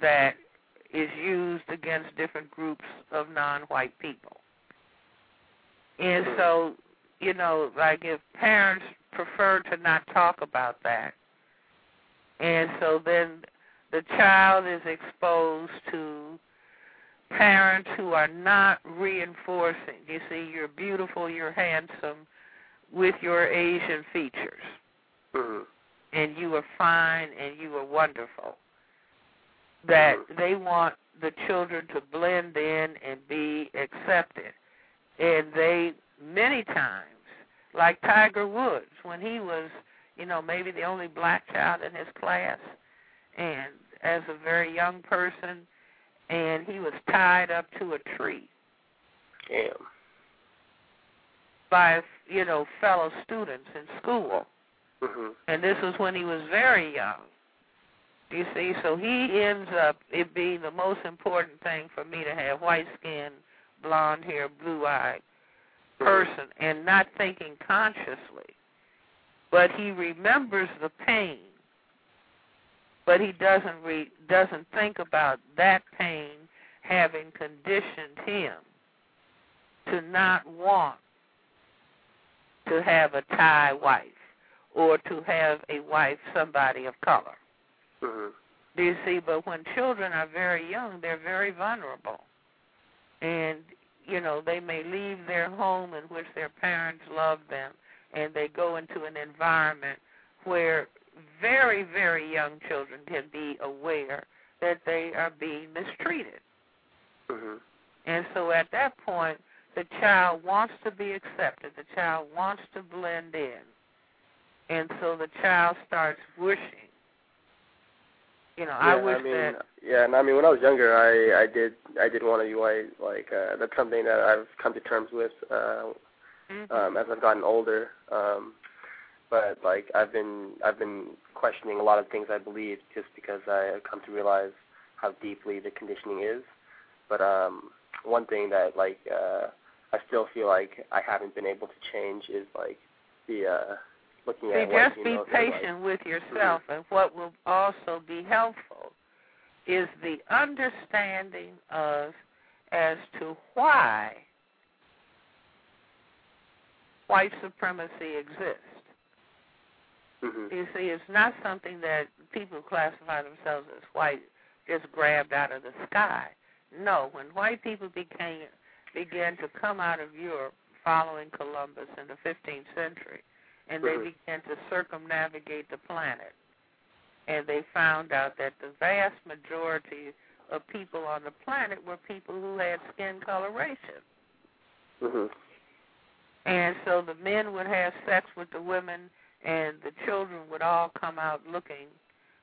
that is used against different groups of non-white people. And so, you know, like if parents prefer to not talk about that, and so then the child is exposed to parents who are not reinforcing. You see, you're beautiful, you're handsome, with your Asian features, hmm and you are fine and you are wonderful. That Mhm. they want the children to blend in and be accepted. And they, many times, like Tiger Woods, when he was, you know, maybe the only black child in his class, and as a very young person, and he was tied up to a tree Damn. by, you know, fellow students in school. hmm And this was when he was very young. You see, so he ends up it being the most important thing for me to have white skin, blonde hair, blue eyed person and not thinking consciously. But he remembers the pain. But he doesn't re- doesn't think about that pain having conditioned him to not want to have a Thai wife or to have a wife somebody of color. hmm Do you see? But when children are very young, they're very vulnerable. And, you know, they may leave their home in which their parents love them and they go into an environment where very, very young children can be aware that they are being mistreated. hmm And so at that point, the child wants to be accepted. The child wants to blend in. And so the child starts wishing. You know, I Yeah, wish mean, that yeah, and I mean, when I was younger, I I did I did want to be white. Like uh, that's something that I've come to terms with uh, Mhm. um, as I've gotten older. Um, but like I've been I've been questioning a lot of things I believe just because I have come to realize how deeply the conditioning is. But um, one thing that like uh, I still feel like I haven't been able to change is like the uh, looking See, at what just be females are like. patient with yourself, and what will also be helpful is the understanding of as to why white supremacy exists. Mhm. You see, it's not something that people who classify themselves as white just grabbed out of the sky. No, when white people became began to come out of Europe following Columbus in the 15th century, and they Mhm. began to circumnavigate the planet, and they found out that the vast majority of people on the planet were people who had skin coloration. Mhm. And so the men would have sex with the women, and the children would all come out looking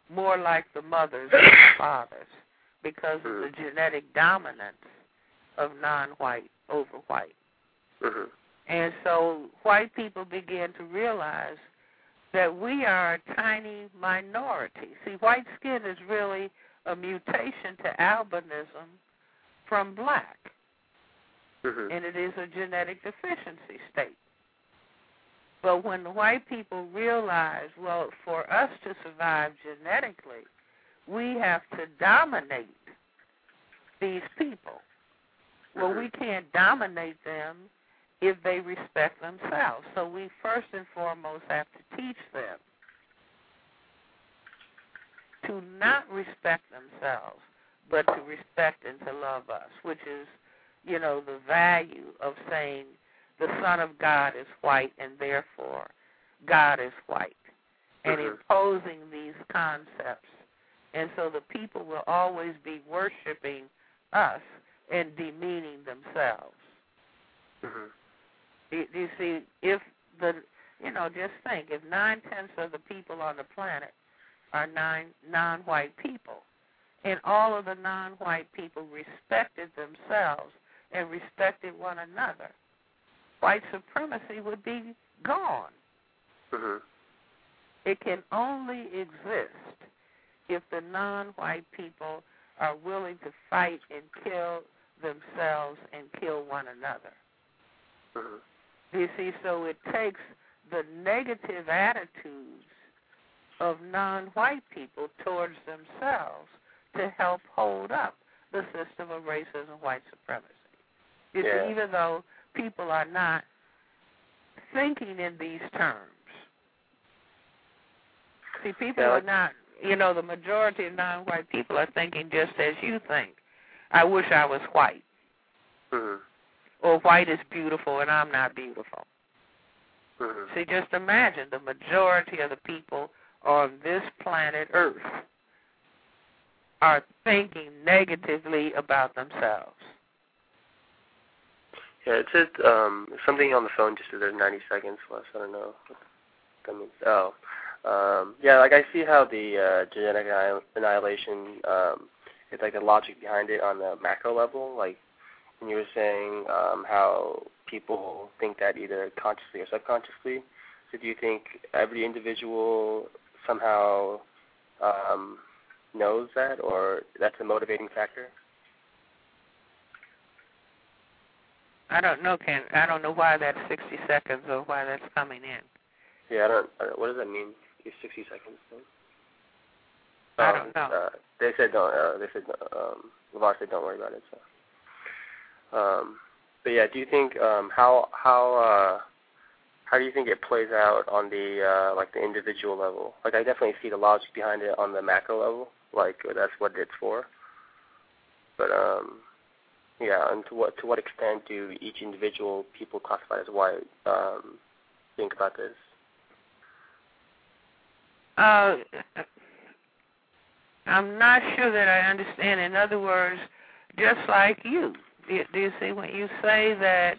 more like the mothers than the fathers because of the genetic dominance of non-white over white. Mhm. And so white people began to realize that we are a tiny minority. See, white skin is really a mutation to albinism from black Mhm. and it is a genetic deficiency state. But when the white people realize, well, for us to survive genetically, we have to dominate these people. Well, we can't dominate them if they respect themselves. So we first and foremost have to teach them to not respect themselves, but to respect and to love us, which is you know, the value of saying the Son of God is white and therefore God is white, and Mhm. imposing these concepts. And so the people will always be worshiping us and demeaning themselves. Mhm. Do, do you see? If the, you know, just think, if nine tenths of the people on the planet are nine non-white people, and all of the non-white people respected themselves and respected one another, white supremacy would be gone. Mhm. It can only exist if the non-white people are willing to fight and kill themselves and kill one another. Mhm. You see, so it takes the negative attitudes of non-white people towards themselves to help hold up the system of racism and white supremacy. You Yeah. even though people are not thinking in these terms. See, people Yeah, are not, you know, the majority of non-white people are thinking just as you think. I wish I was white. Mhm. Or white is beautiful and I'm not beautiful. Mhm. See, just imagine the majority of the people on this planet Earth are thinking negatively about themselves. Yeah, it said um, something on the phone just said there's 90 seconds left. I don't know what that means. Oh, um, yeah, like I see how the uh, genetic annihilation um, is like the logic behind it on the macro level. Like, when you were saying um, how people think that either consciously or subconsciously. So, do you think every individual somehow um, knows that, or that's a motivating factor? I don't know, Ken. I don't know why that's 60 seconds or why that's coming in. Yeah, I don't. I don't what does that mean? Your sixty seconds thing. I Um, don't know. Uh, they said don't. Uh, they said um, Lavar said don't worry about it. So, um, but yeah, do you think um, how how uh, how do you think it plays out on the uh, like the individual level? Like I definitely see the logic behind it on the macro level. Like that's what it's for. But um, yeah, and to what to what extent do each individual people classified as white um, think about this? Uh, I'm not sure that I understand. In other words, just like you, do you, do you see when you say that?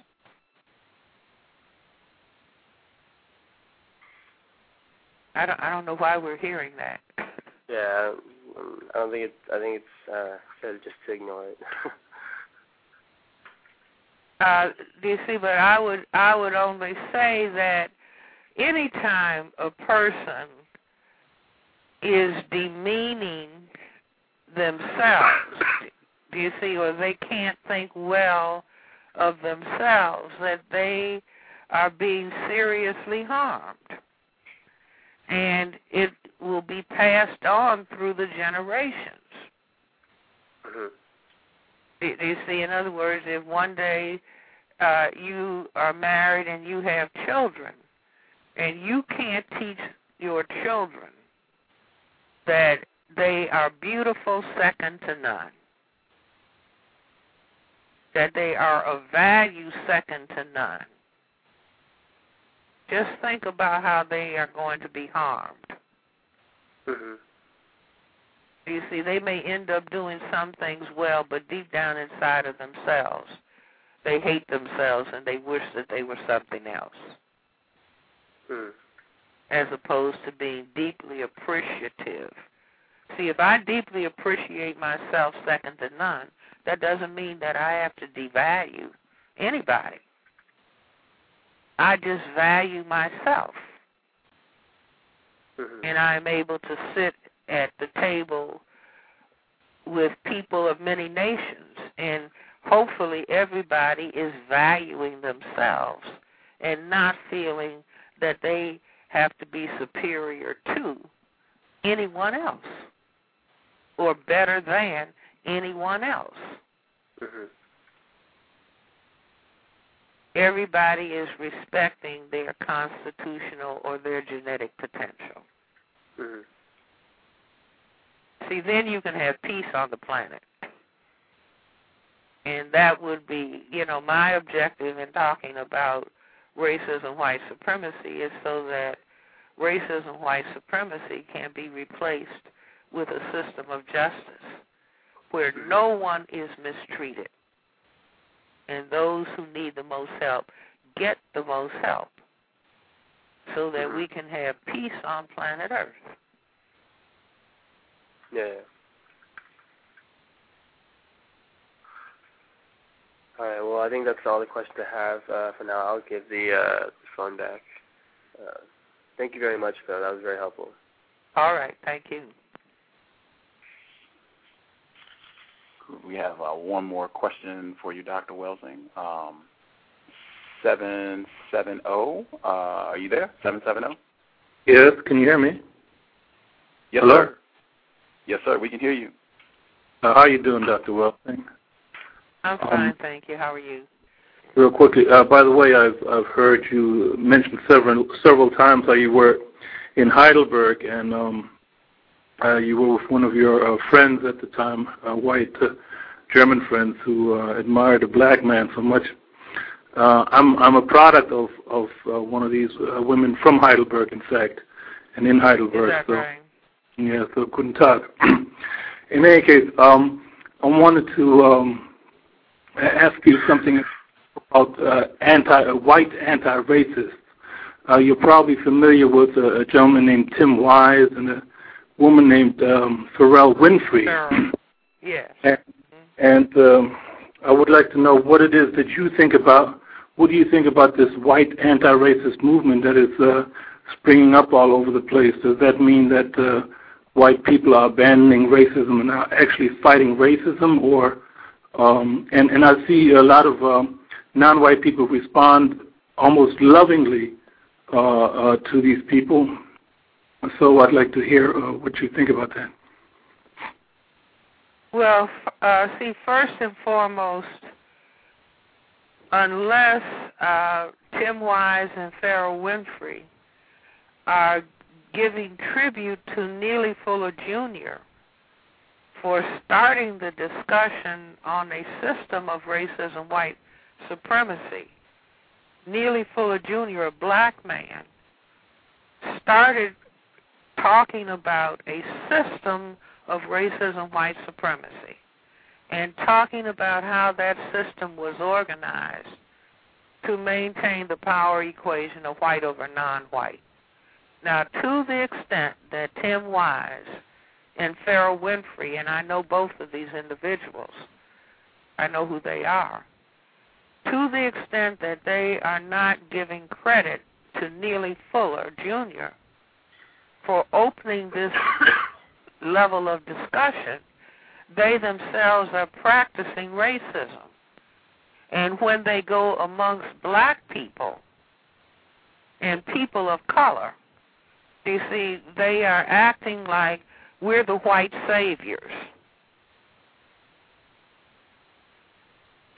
I don't. I don't know why we're hearing that. Yeah, um, I don't think it's. I think it's uh, just to ignore it. Uh, do you see? But I would. I would only say that anytime a person is demeaning themselves, do you see, or they can't think well of themselves, that they are being seriously harmed. and it will be passed on through the generations. hmm You see, in other words, if one day uh, you are married and you have children, and you can't teach your children that they are beautiful second to none, that they are of value second to none, just think about how they are going to be harmed. hmm You see, they may end up doing some things well, but deep down inside of themselves, they hate themselves and they wish that they were something else, Mm. as opposed to being deeply appreciative. See, if I deeply appreciate myself second to none, that doesn't mean that I have to devalue anybody. I just value myself. hmm and I'm able to sit at the table with people of many nations and hopefully everybody is valuing themselves and not feeling that they have to be superior to anyone else or better than anyone else. hmm Everybody is respecting their constitutional or their genetic potential. hmm See, then you can have peace on the planet. And that would be, you know, my objective in talking about racism, white supremacy is so that racism, white supremacy can be replaced with a system of justice where no one is mistreated. And those who need the most help get the most help so that we can have peace on planet Earth. Yeah. All right. Well, I think that's all the questions I have uh, for now. I'll give the uh, phone back. Uh, thank you very much, Phil. That was very helpful. All right, thank you. We have uh, one more question for you, Dr. Welsing. Um, 770, uh, are you there? 770? Yes, can you hear me? Yes, Hello? sir. Yes, sir. We can hear you. Uh, how are you doing, Dr. Welsing? I'm Um, fine, thank you. How are you? Real quickly, uh, by the way, I've I've heard you mention several several times how you were in Heidelberg and um, uh, you were with one of your uh, friends at the time, uh, white uh, German friends who uh, admired a black man so much. Uh, I'm I'm a product of of uh, one of these uh, women from Heidelberg, in fact, and in Is Heidelberg. that so right? Yeah, so couldn't talk. In any case, um, I wanted to um, ask you something about uh, anti uh, white anti-racists. Uh, you're probably familiar with a, a gentleman named Tim Wise and a woman named um, Ferrell Winfree. Ferrell. Yes. And, and um, I would like to know what it is that you think about. What do you think about this white anti-racist movement that is uh, springing up all over the place? Does that mean that uh, white people are abandoning racism and are actually fighting racism, or um, and and I see a lot of um, non-white people respond almost lovingly uh, uh, to these people. So I'd like to hear uh, what you think about that. Well, uh, see, first and foremost, unless uh, Tim Wise and Ferrell Winfree are giving tribute to Neely Fuller Jr. for starting the discussion on a system of racism, white supremacy. Neely Fuller Jr., a black man, started talking about a system of racism, white supremacy, and talking about how that system was organized to maintain the power equation of white over non-white. Now, to the extent that Tim Wise and Ferrell Winfree, and I know both of these individuals, I know who they are, to the extent that they are not giving credit to Neely Fuller Jr. for opening this level of discussion, they themselves are practicing racism. And when they go amongst black people and people of color, You see, they are acting like we're the white saviors.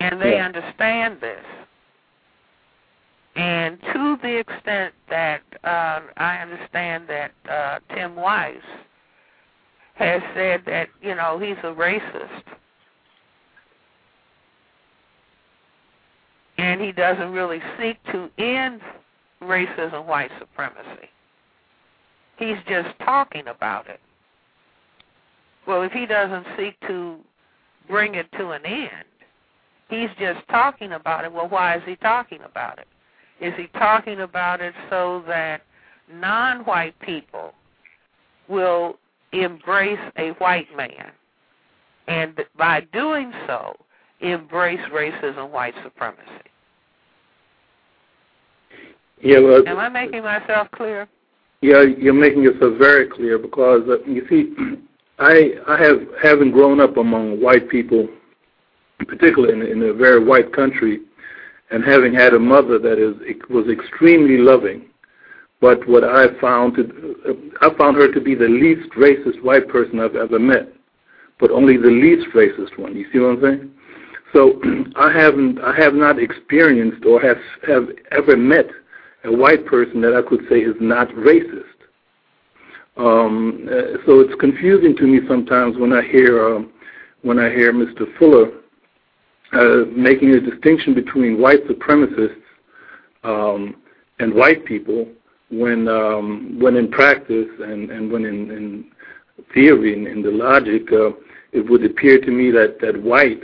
And they Yeah. understand this. And to the extent that uh, I understand that uh, Tim Wise has said that, you know, he's a racist. And he doesn't really seek to end racism, white supremacy. He's just talking about it. Well, if he doesn't seek to bring it to an end, he's just talking about it. Well, why is he talking about it? Is he talking about it so that non white people will embrace a white man? And by doing so, embrace racism, white supremacy. Yeah, well, Am I making myself clear? Yeah, you're making yourself very clear because uh, you see, I I have having grown up among white people, particularly in, in a very white country, and having had a mother that is was extremely loving, but what I found to, uh, I found her to be the least racist white person I've ever met, but only the least racist one. You see what I'm saying? So I haven't I have not experienced or have have ever met a white person that I could say is not racist. Um, uh, so it's confusing to me sometimes when I hear um, when I hear Mr. Fuller uh, making a distinction between white supremacists um, and white people when um, when in practice and, and when in, in theory and in the logic uh, it would appear to me that, that white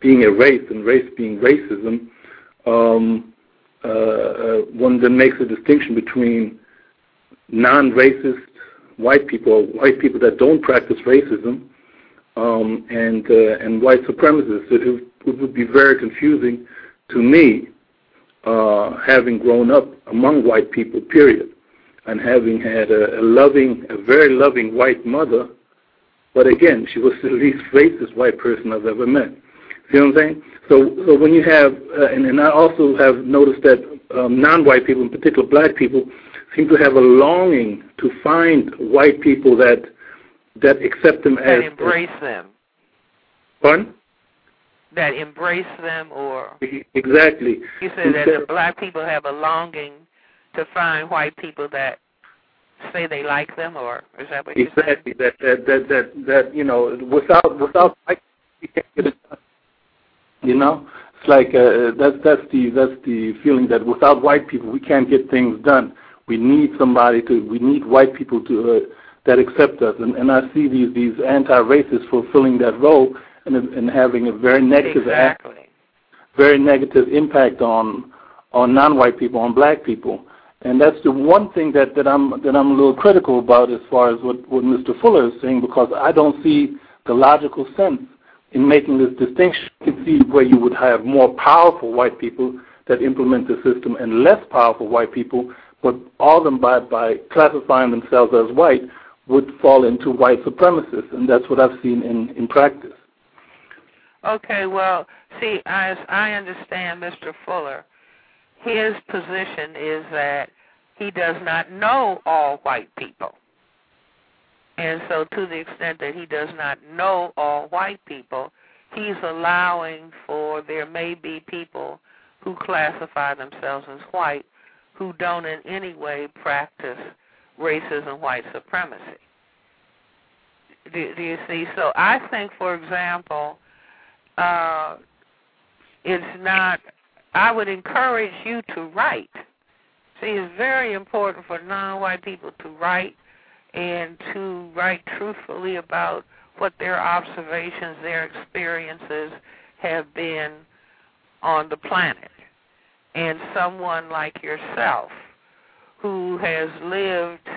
being a race and race being racism um, one then makes a distinction between non-racist white people, white people that don't practice racism, um, and uh, and white supremacists. It, it would be very confusing to me, uh, having grown up among white people, period, and having had a, a loving, a very loving white mother. But again, she was the least racist white person I've ever met. See what I'm saying? So, so when you have, uh, and, and I also have noticed that um, non-white people, in particular black people, seem to have a longing to find white people that that accept them That as embrace them. Pardon? That embrace them or Exactly. you said that the black people have a longing to find white people that say they like them or is that what you said? Exactly. That that that that that you know, without without you can't get it done. You know, it's like uh, that's that's the that's the feeling that without white people we can't get things done. We need somebody to. We need white people to uh, that accept us, and, and I see these these anti-racists fulfilling that role and and having a very negative act, Exactly. very negative impact on on non-white people, on black people. And that's the one thing that, that I'm that I'm a little critical about as far as what, what Mr. Fuller is saying because I don't see the logical sense in making this distinction. You can see where you would have more powerful white people that implement the system and less powerful white people, but all of them by, by classifying themselves as white would fall into white supremacists, and that's what I've seen in, in practice. Okay, well, see, as I understand Mr. Fuller, his position is that he does not know all white people. And so, to the extent that he does not know all white people, he's allowing for there may be people who classify themselves as white who don't in any way practice racism, white supremacy. Do, do you see? So, I think, for example, uh, it's not. I would encourage you to write. See, it's very important for non-white people to write and to write truthfully about what their observations, their experiences have been on the planet. And someone like yourself who has lived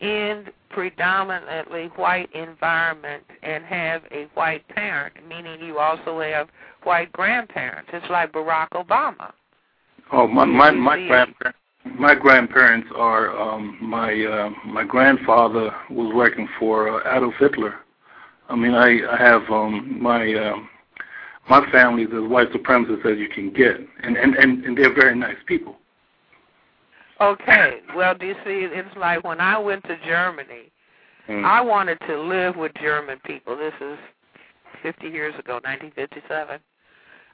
in predominantly white environment and have a white parent, meaning you also have white grandparents. It's like Barack Obama. Oh, my my my grandparents. My grandparents are um, my uh, my grandfather was working for uh, Adolf Hitler. I mean, I I have um, my um, my family is as white supremacist as you can get, and and and, and they're very nice people. Okay. Well, do you see? It's like when I went to Germany, Mm. I wanted to live with German people. This is 50 years ago, 1957.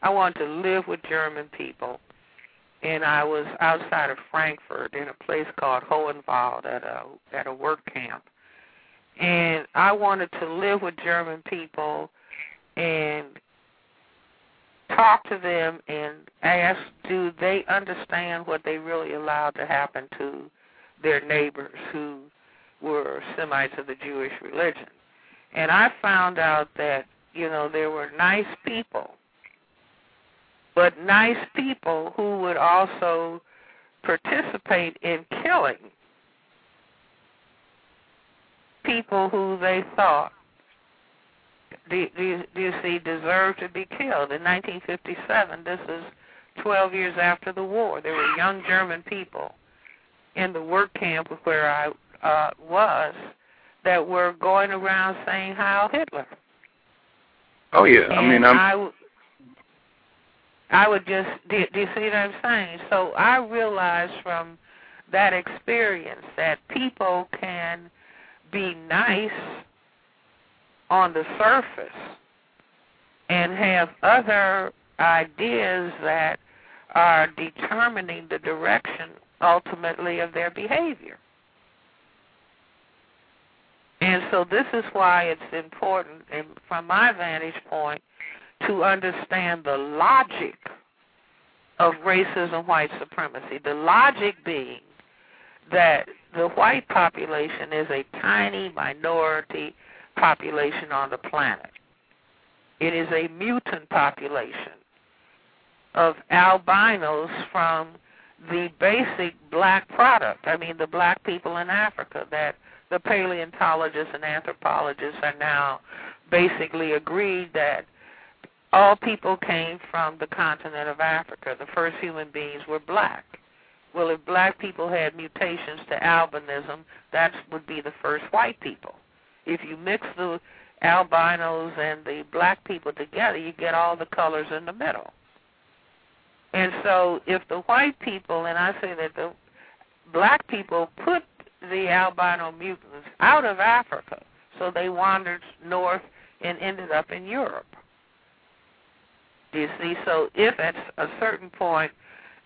I wanted to live with German people, and I was outside of Frankfurt in a place called Hohenwald at a at a work camp, and I wanted to live with German people and talk to them and ask, do they understand what they really allowed to happen to their neighbors who were Semites of the Jewish religion. And I found out that, you know, there were nice people, but nice people who would also participate in killing people who they thought do, do, you, do you see deserved to be killed. In 1957, this is 12 years after the war. There were young German people in the work camp where I uh, was that were going around saying Heil Hitler. Oh yeah, I mean I'm I, I would just do, do you see what I'm saying? So I realized from that experience that people can be nice on the surface and have other ideas that are determining the direction ultimately of their behavior. And so this is why it's important, and from my vantage point, to understand the logic of racism, white supremacy. The logic being that the white population is a tiny minority population on the planet. It is a mutant population of albinos from the basic black product. I mean, the black people in Africa that the paleontologists and anthropologists are now basically agreed that all people came from the continent of Africa. The first human beings were black. Well, if black people had mutations to albinism, that would be the first white people. If you mix the albinos and the black people together, you get all the colors in the middle. And so if the white people, and I say that the black people put the albino mutants out of Africa, so they wandered north and ended up in Europe. You see? So if at a certain point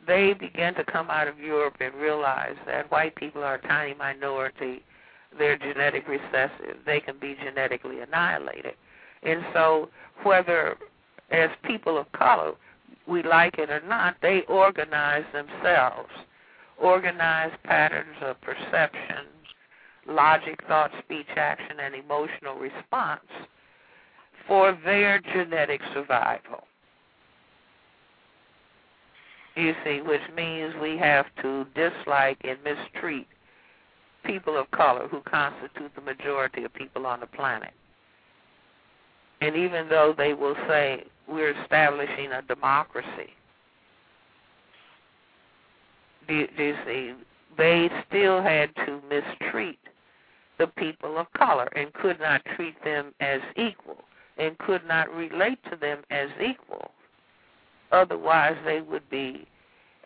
they begin to come out of Europe and realize that white people are a tiny minority, they're genetic recessive, they can be genetically annihilated. And so whether as people of color we like it or not, they organize themselves, organize patterns of perception, logic, thought, speech, action, and emotional response for their genetic survival. You see, which means we have to dislike and mistreat people of color who constitute the majority of people on the planet. And even though they will say we're establishing a democracy, do do you see, they still had to mistreat the people of color and could not treat them as equal and could not relate to them as equal. Otherwise, they would be,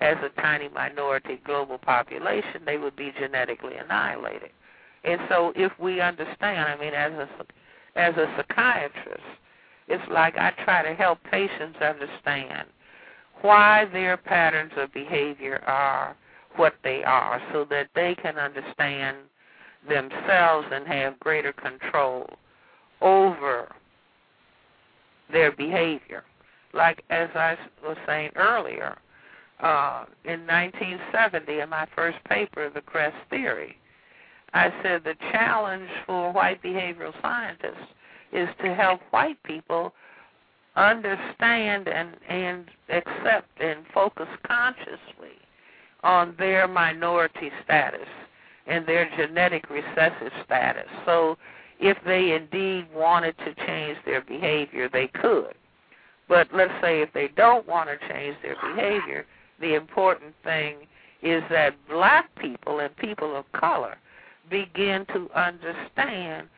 as a tiny minority global population, they would be genetically annihilated. And so, if we understand, I mean, as a as a psychiatrist, it's like I try to help patients understand why their patterns of behavior are what they are, so that they can understand themselves and have greater control over their behavior. Like as I was saying earlier, uh, in 1970, in my first paper, The Cress Theory, I said the challenge for white behavioral scientists is to help white people understand and, and accept and focus consciously on their minority status and their genetic recessive status. So if they indeed wanted to change their behavior, they could. But let's say if they don't want to change their behavior, the important thing is that black people and people of color begin to understand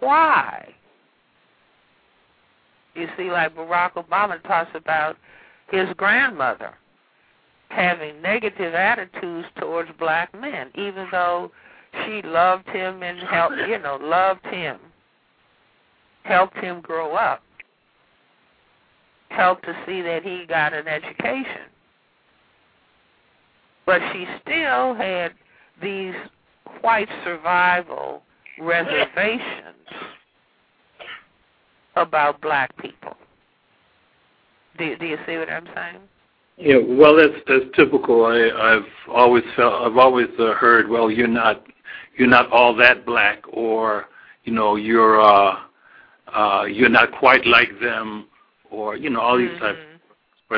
why. You see, like Barack Obama talks about his grandmother having negative attitudes towards black men, even though she loved him and helped, you know, loved him, helped him grow up, helped to see that he got an education. But she still had these white survival reservations about black people. Do, do you see what I'm saying? Yeah, well, that's that's typical. I, I've always felt, I've always uh, heard, well, you're not, you're not all that black, or you know, you're, uh, uh, you're not quite like them, or you know, all these mm-hmm. types of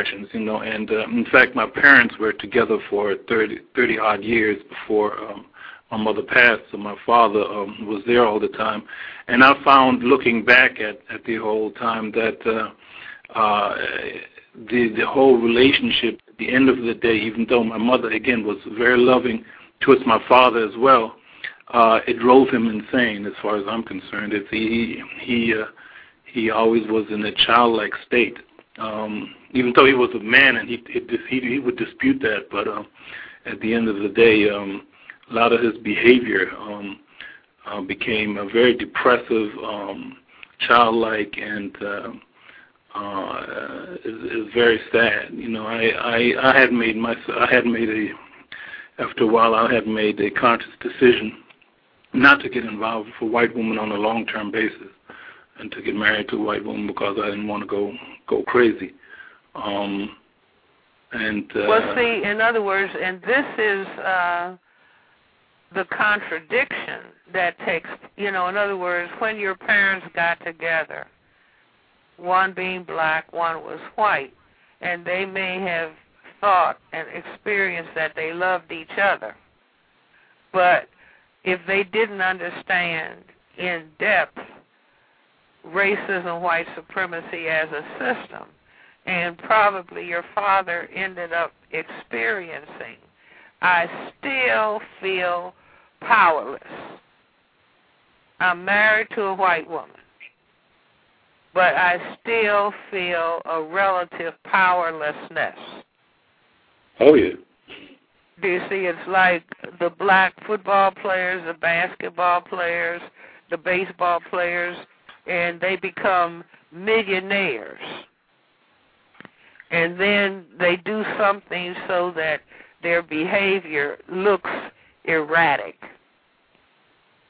expressions, you know. And uh, in fact, my parents were together for 30, 30 odd years before um, my mother passed, so my father um, was there all the time. And I found, looking back at at the whole time, that uh, uh, the the whole relationship at the end of the day, even though my mother again was very loving towards my father as well, uh, it drove him insane as far as I'm concerned. It's he he uh, he always was in a childlike state. Um, even though he was a man and he he, he would dispute that, but um, at the end of the day, um, a lot of his behavior um, uh, became a very depressive, um, childlike, and uh, uh, is, is very sad. You know, I, I I had made my I had made a after a while I had made a conscious decision not to get involved with a white woman on a long term basis and to get married to a white woman because I didn't want to go go crazy. Um, and uh, well, see, in other words, and this is uh, the contradiction that takes, you know, in other words, when your parents got together one being black, one was white, and they may have thought and experienced that they loved each other. But if they didn't understand in depth racism, white supremacy as a system, and probably your father ended up experiencing, I still feel powerless. I'm married to a white woman but I still feel a relative powerlessness. Oh yeah. Do you see? It's like the black football players, the basketball players, the baseball players, and they become millionaires. And then they do something so that their behavior looks erratic.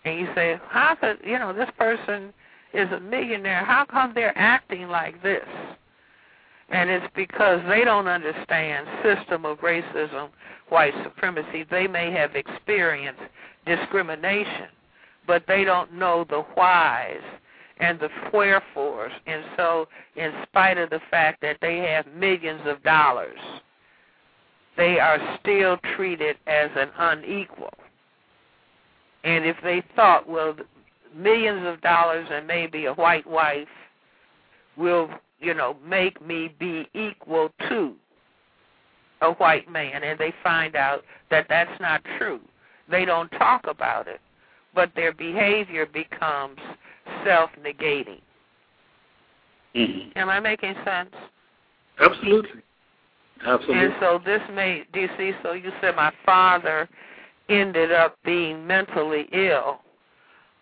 And you say, how could, you know, this person is a millionaire, how come they're acting like this? And it's because they don't understand system of racism, white supremacy. They may have experienced discrimination, but they don't know the whys and the wherefores. And so, in spite of the fact that they have millions of dollars, they are still treated as an unequal. And if they thought, well, millions of dollars and maybe a white wife will, you know, make me be equal to a white man, and they find out that that's not true. They don't talk about it, but their behavior becomes self-negating. Mm-hmm. Am I making sense? Absolutely. Absolutely. And so this may, do you see? So you said my father ended up being mentally ill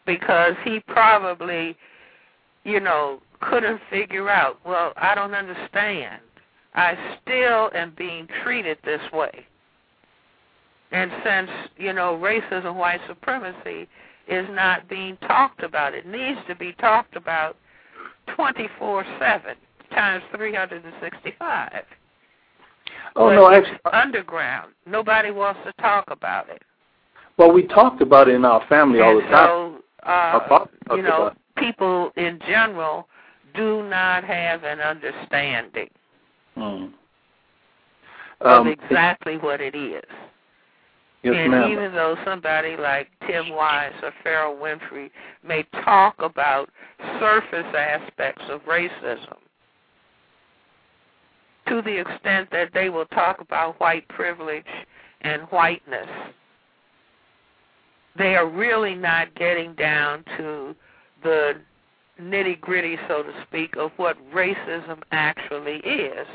because he probably, you know, couldn't figure out, well, I don't understand. I still am being treated this way. And since, you know, racism, white supremacy is not being talked about, it needs to be talked about 24 7 times 365. Oh, but no, actually. underground. Nobody wants to talk about it. Well, we talked about it in our family all the and time. so uh, you know, people in general do not have an understanding of um, exactly what it is. Yes, and ma'am. even though somebody like Tim Wise or Ferrell Winfree may talk about surface aspects of racism, to the extent that they will talk about white privilege and whiteness, they are really not getting down to the nitty gritty, so to speak, of what racism actually is.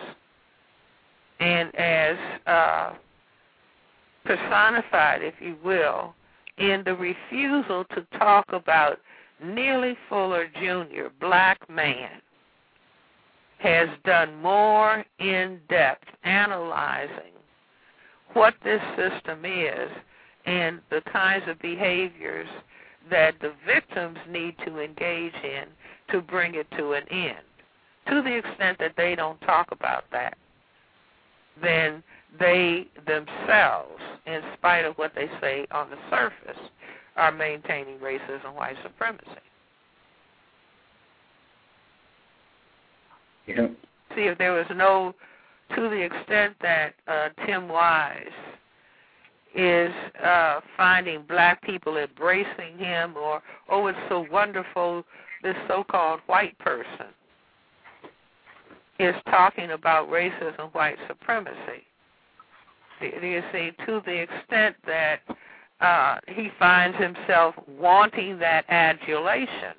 and as uh, personified, if you will, in the refusal to talk about Neely Fuller Jr., black man, has done more in depth analyzing what this system is and the kinds of behaviors that the victims need to engage in to bring it to an end. To the extent that they don't talk about that, then they themselves, in spite of what they say on the surface, are maintaining racism and white supremacy. Yeah. See, if there was no, to the extent that uh, Tim Wise is uh, finding black people embracing him, or oh, it's so wonderful, this so-called white person is talking about racism, white supremacy. Do you see, to the extent that uh, he finds himself wanting that adulation.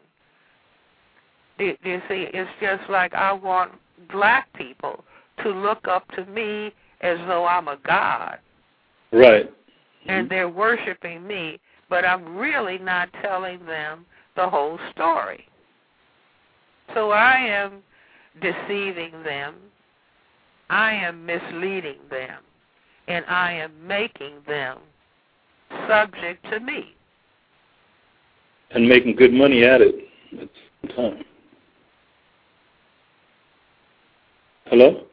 Do, do you see, it's just like I want black people to look up to me as though I'm a god. Right. And they're worshiping me, but I'm really not telling them the whole story. So I am deceiving them, I am misleading them, and I am making them subject to me. And making good money at it at the same time. Hello?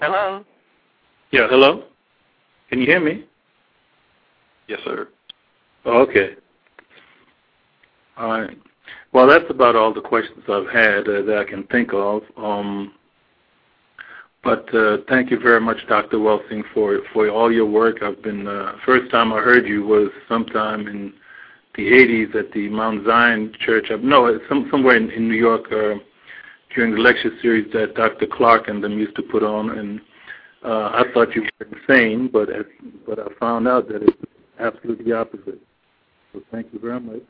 Hello? Yeah, hello? Can you hear me? Yes, sir. Oh, okay. All right. Well, that's about all the questions I've had uh, that I can think of. Um, but uh, thank you very much, Dr. Welsing, for for all your work. I've been uh, first time I heard you was sometime in the 80s at the Mount Zion Church. No, some, somewhere in, in New York uh, during the lecture series that Dr. Clarke and them used to put on, and uh, I thought you were insane, but as, but I found out that it's absolutely opposite. So thank you very much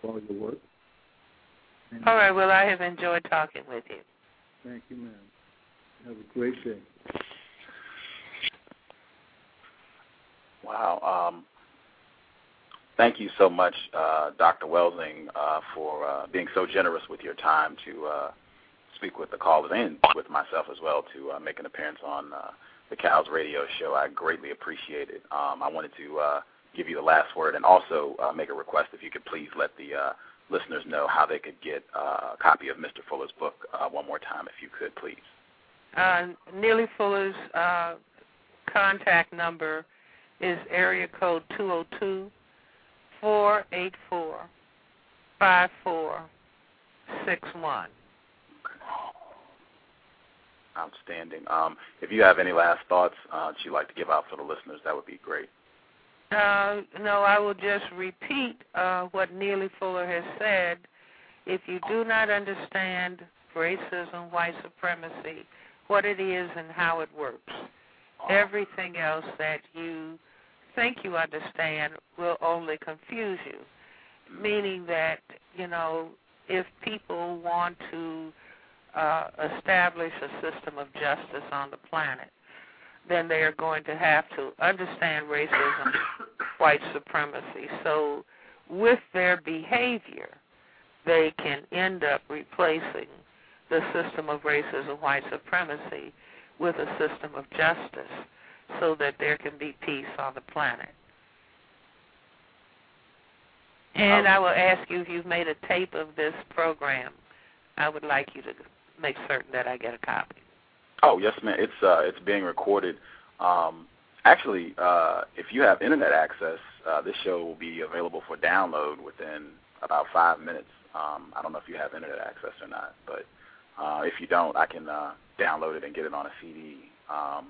for all your work. All right, well, I have enjoyed talking with you. Thank you, ma'am. Have a great day. Wow. Um, thank you so much, uh, Dr. Welsing, uh, for uh, being so generous with your time to uh, speak with the callers and with myself as well to uh, make an appearance on uh, the Cows Radio Show. I greatly appreciate it. Um, I wanted to give you the last word and also make a request if you could please let the listeners know how they could get a copy of Mr. Fuller's book one more time, if you could, please. Uh, Neely Fuller's uh, contact number is area code 202 484 5461. Outstanding. Um, if you have any last thoughts uh, that you'd like to give out for the listeners, that would be great. Uh, no, I will just repeat uh, what Neely Fuller has said. If you do not understand racism, white supremacy, what it is and how it works, everything else that you think you understand will only confuse you. Meaning that, you know, if people want to uh, establish a system of justice on the planet, then they are going to have to understand racism, white supremacy. So, with their behavior, they can end up replacing the system of racism, white supremacy, with a system of justice so that there can be peace on the planet. And I will ask you if you've made a tape of this program. I would like you to make certain that I get a copy. Oh yes, ma'am. It's uh, it's being recorded. Um, actually, uh, if you have internet access, uh, this show will be available for download within about five minutes. Um, I don't know if you have internet access or not, but uh, if you don't, I can uh, download it and get it on a CD. Um,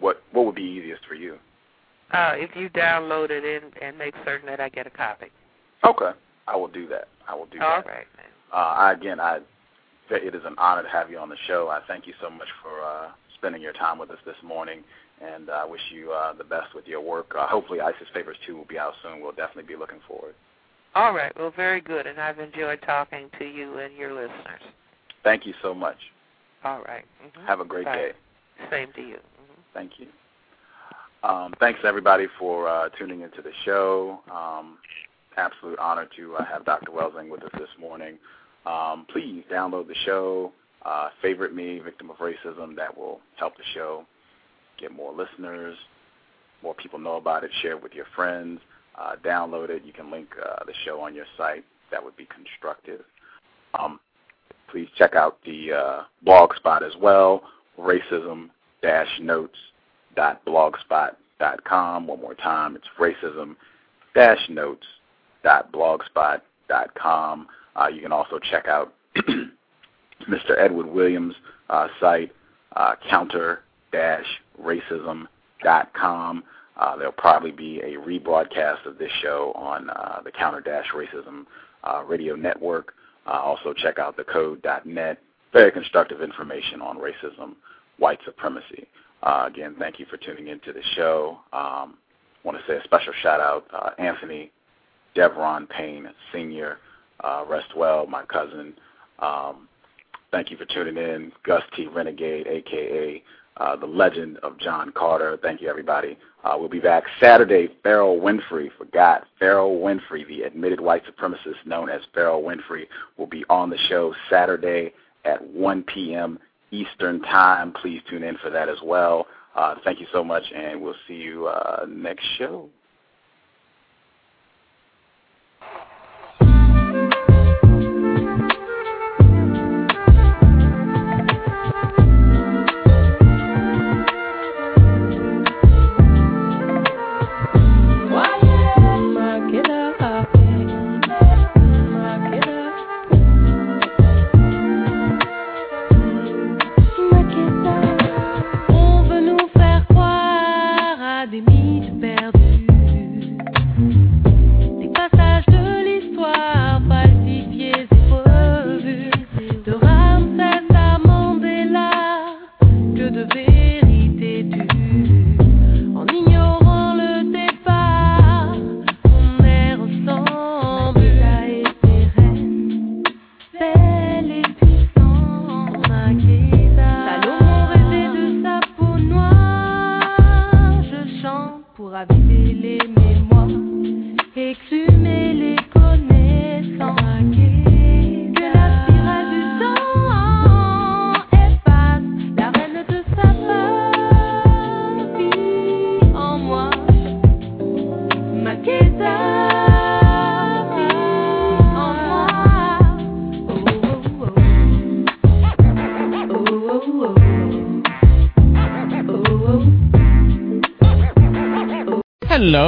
what what would be easiest for you? Uh, if you download it in and make certain that I get a copy. Okay, I will do that. I will do All that. right, man. Uh, I, again, I it is an honor to have you on the show. I thank you so much for uh, spending your time with us this morning, and I wish you uh, the best with your work. Uh, hopefully, Isis Papers 2 will be out soon. We'll definitely be looking forward. All right. Well, very good, and I've enjoyed talking to you and your listeners. Thank you so much. All right. Mhm. Have a great Bye. day. Same to you. Mm-hmm. Thank you. Um, thanks everybody for uh, tuning into the show. Um, absolute honor to uh, have Dr. Welsing with us this morning. Um, please download the show, uh, favorite me, victim of racism. That will help the show get more listeners, more people know about it. Share it with your friends. Uh, download it. You can link uh, the show on your site. That would be constructive. Um, please check out the uh, blog spot as well, racism-notes.blogspot.com. One more time, it's racism-notes.blogspot.com. Uh, you can also check out Mr. Edward Williams' uh, site, uh, counter-racism.com. Uh, there'll probably be a rebroadcast of this show on uh, the Counter-Racism uh, radio network. Uh, also check out thecode.net. Very constructive information on racism, white supremacy. Uh, again, thank you for tuning into the show. Um, want to say a special shout out uh, Anthony Devron Payne Sr. Uh, rest well, my cousin. Um, thank you for tuning in. Gus T. Renegade, aka uh, the legend of John Carter. Thank you, everybody. Uh, we'll be back Saturday. Ferrell Winfree, forgot Ferrell Winfree, the admitted white supremacist known as Ferrell Winfree, will be on the show Saturday at 1 p.m. Eastern Time. Please tune in for that as well. Uh, thank you so much, and we'll see you uh, next show.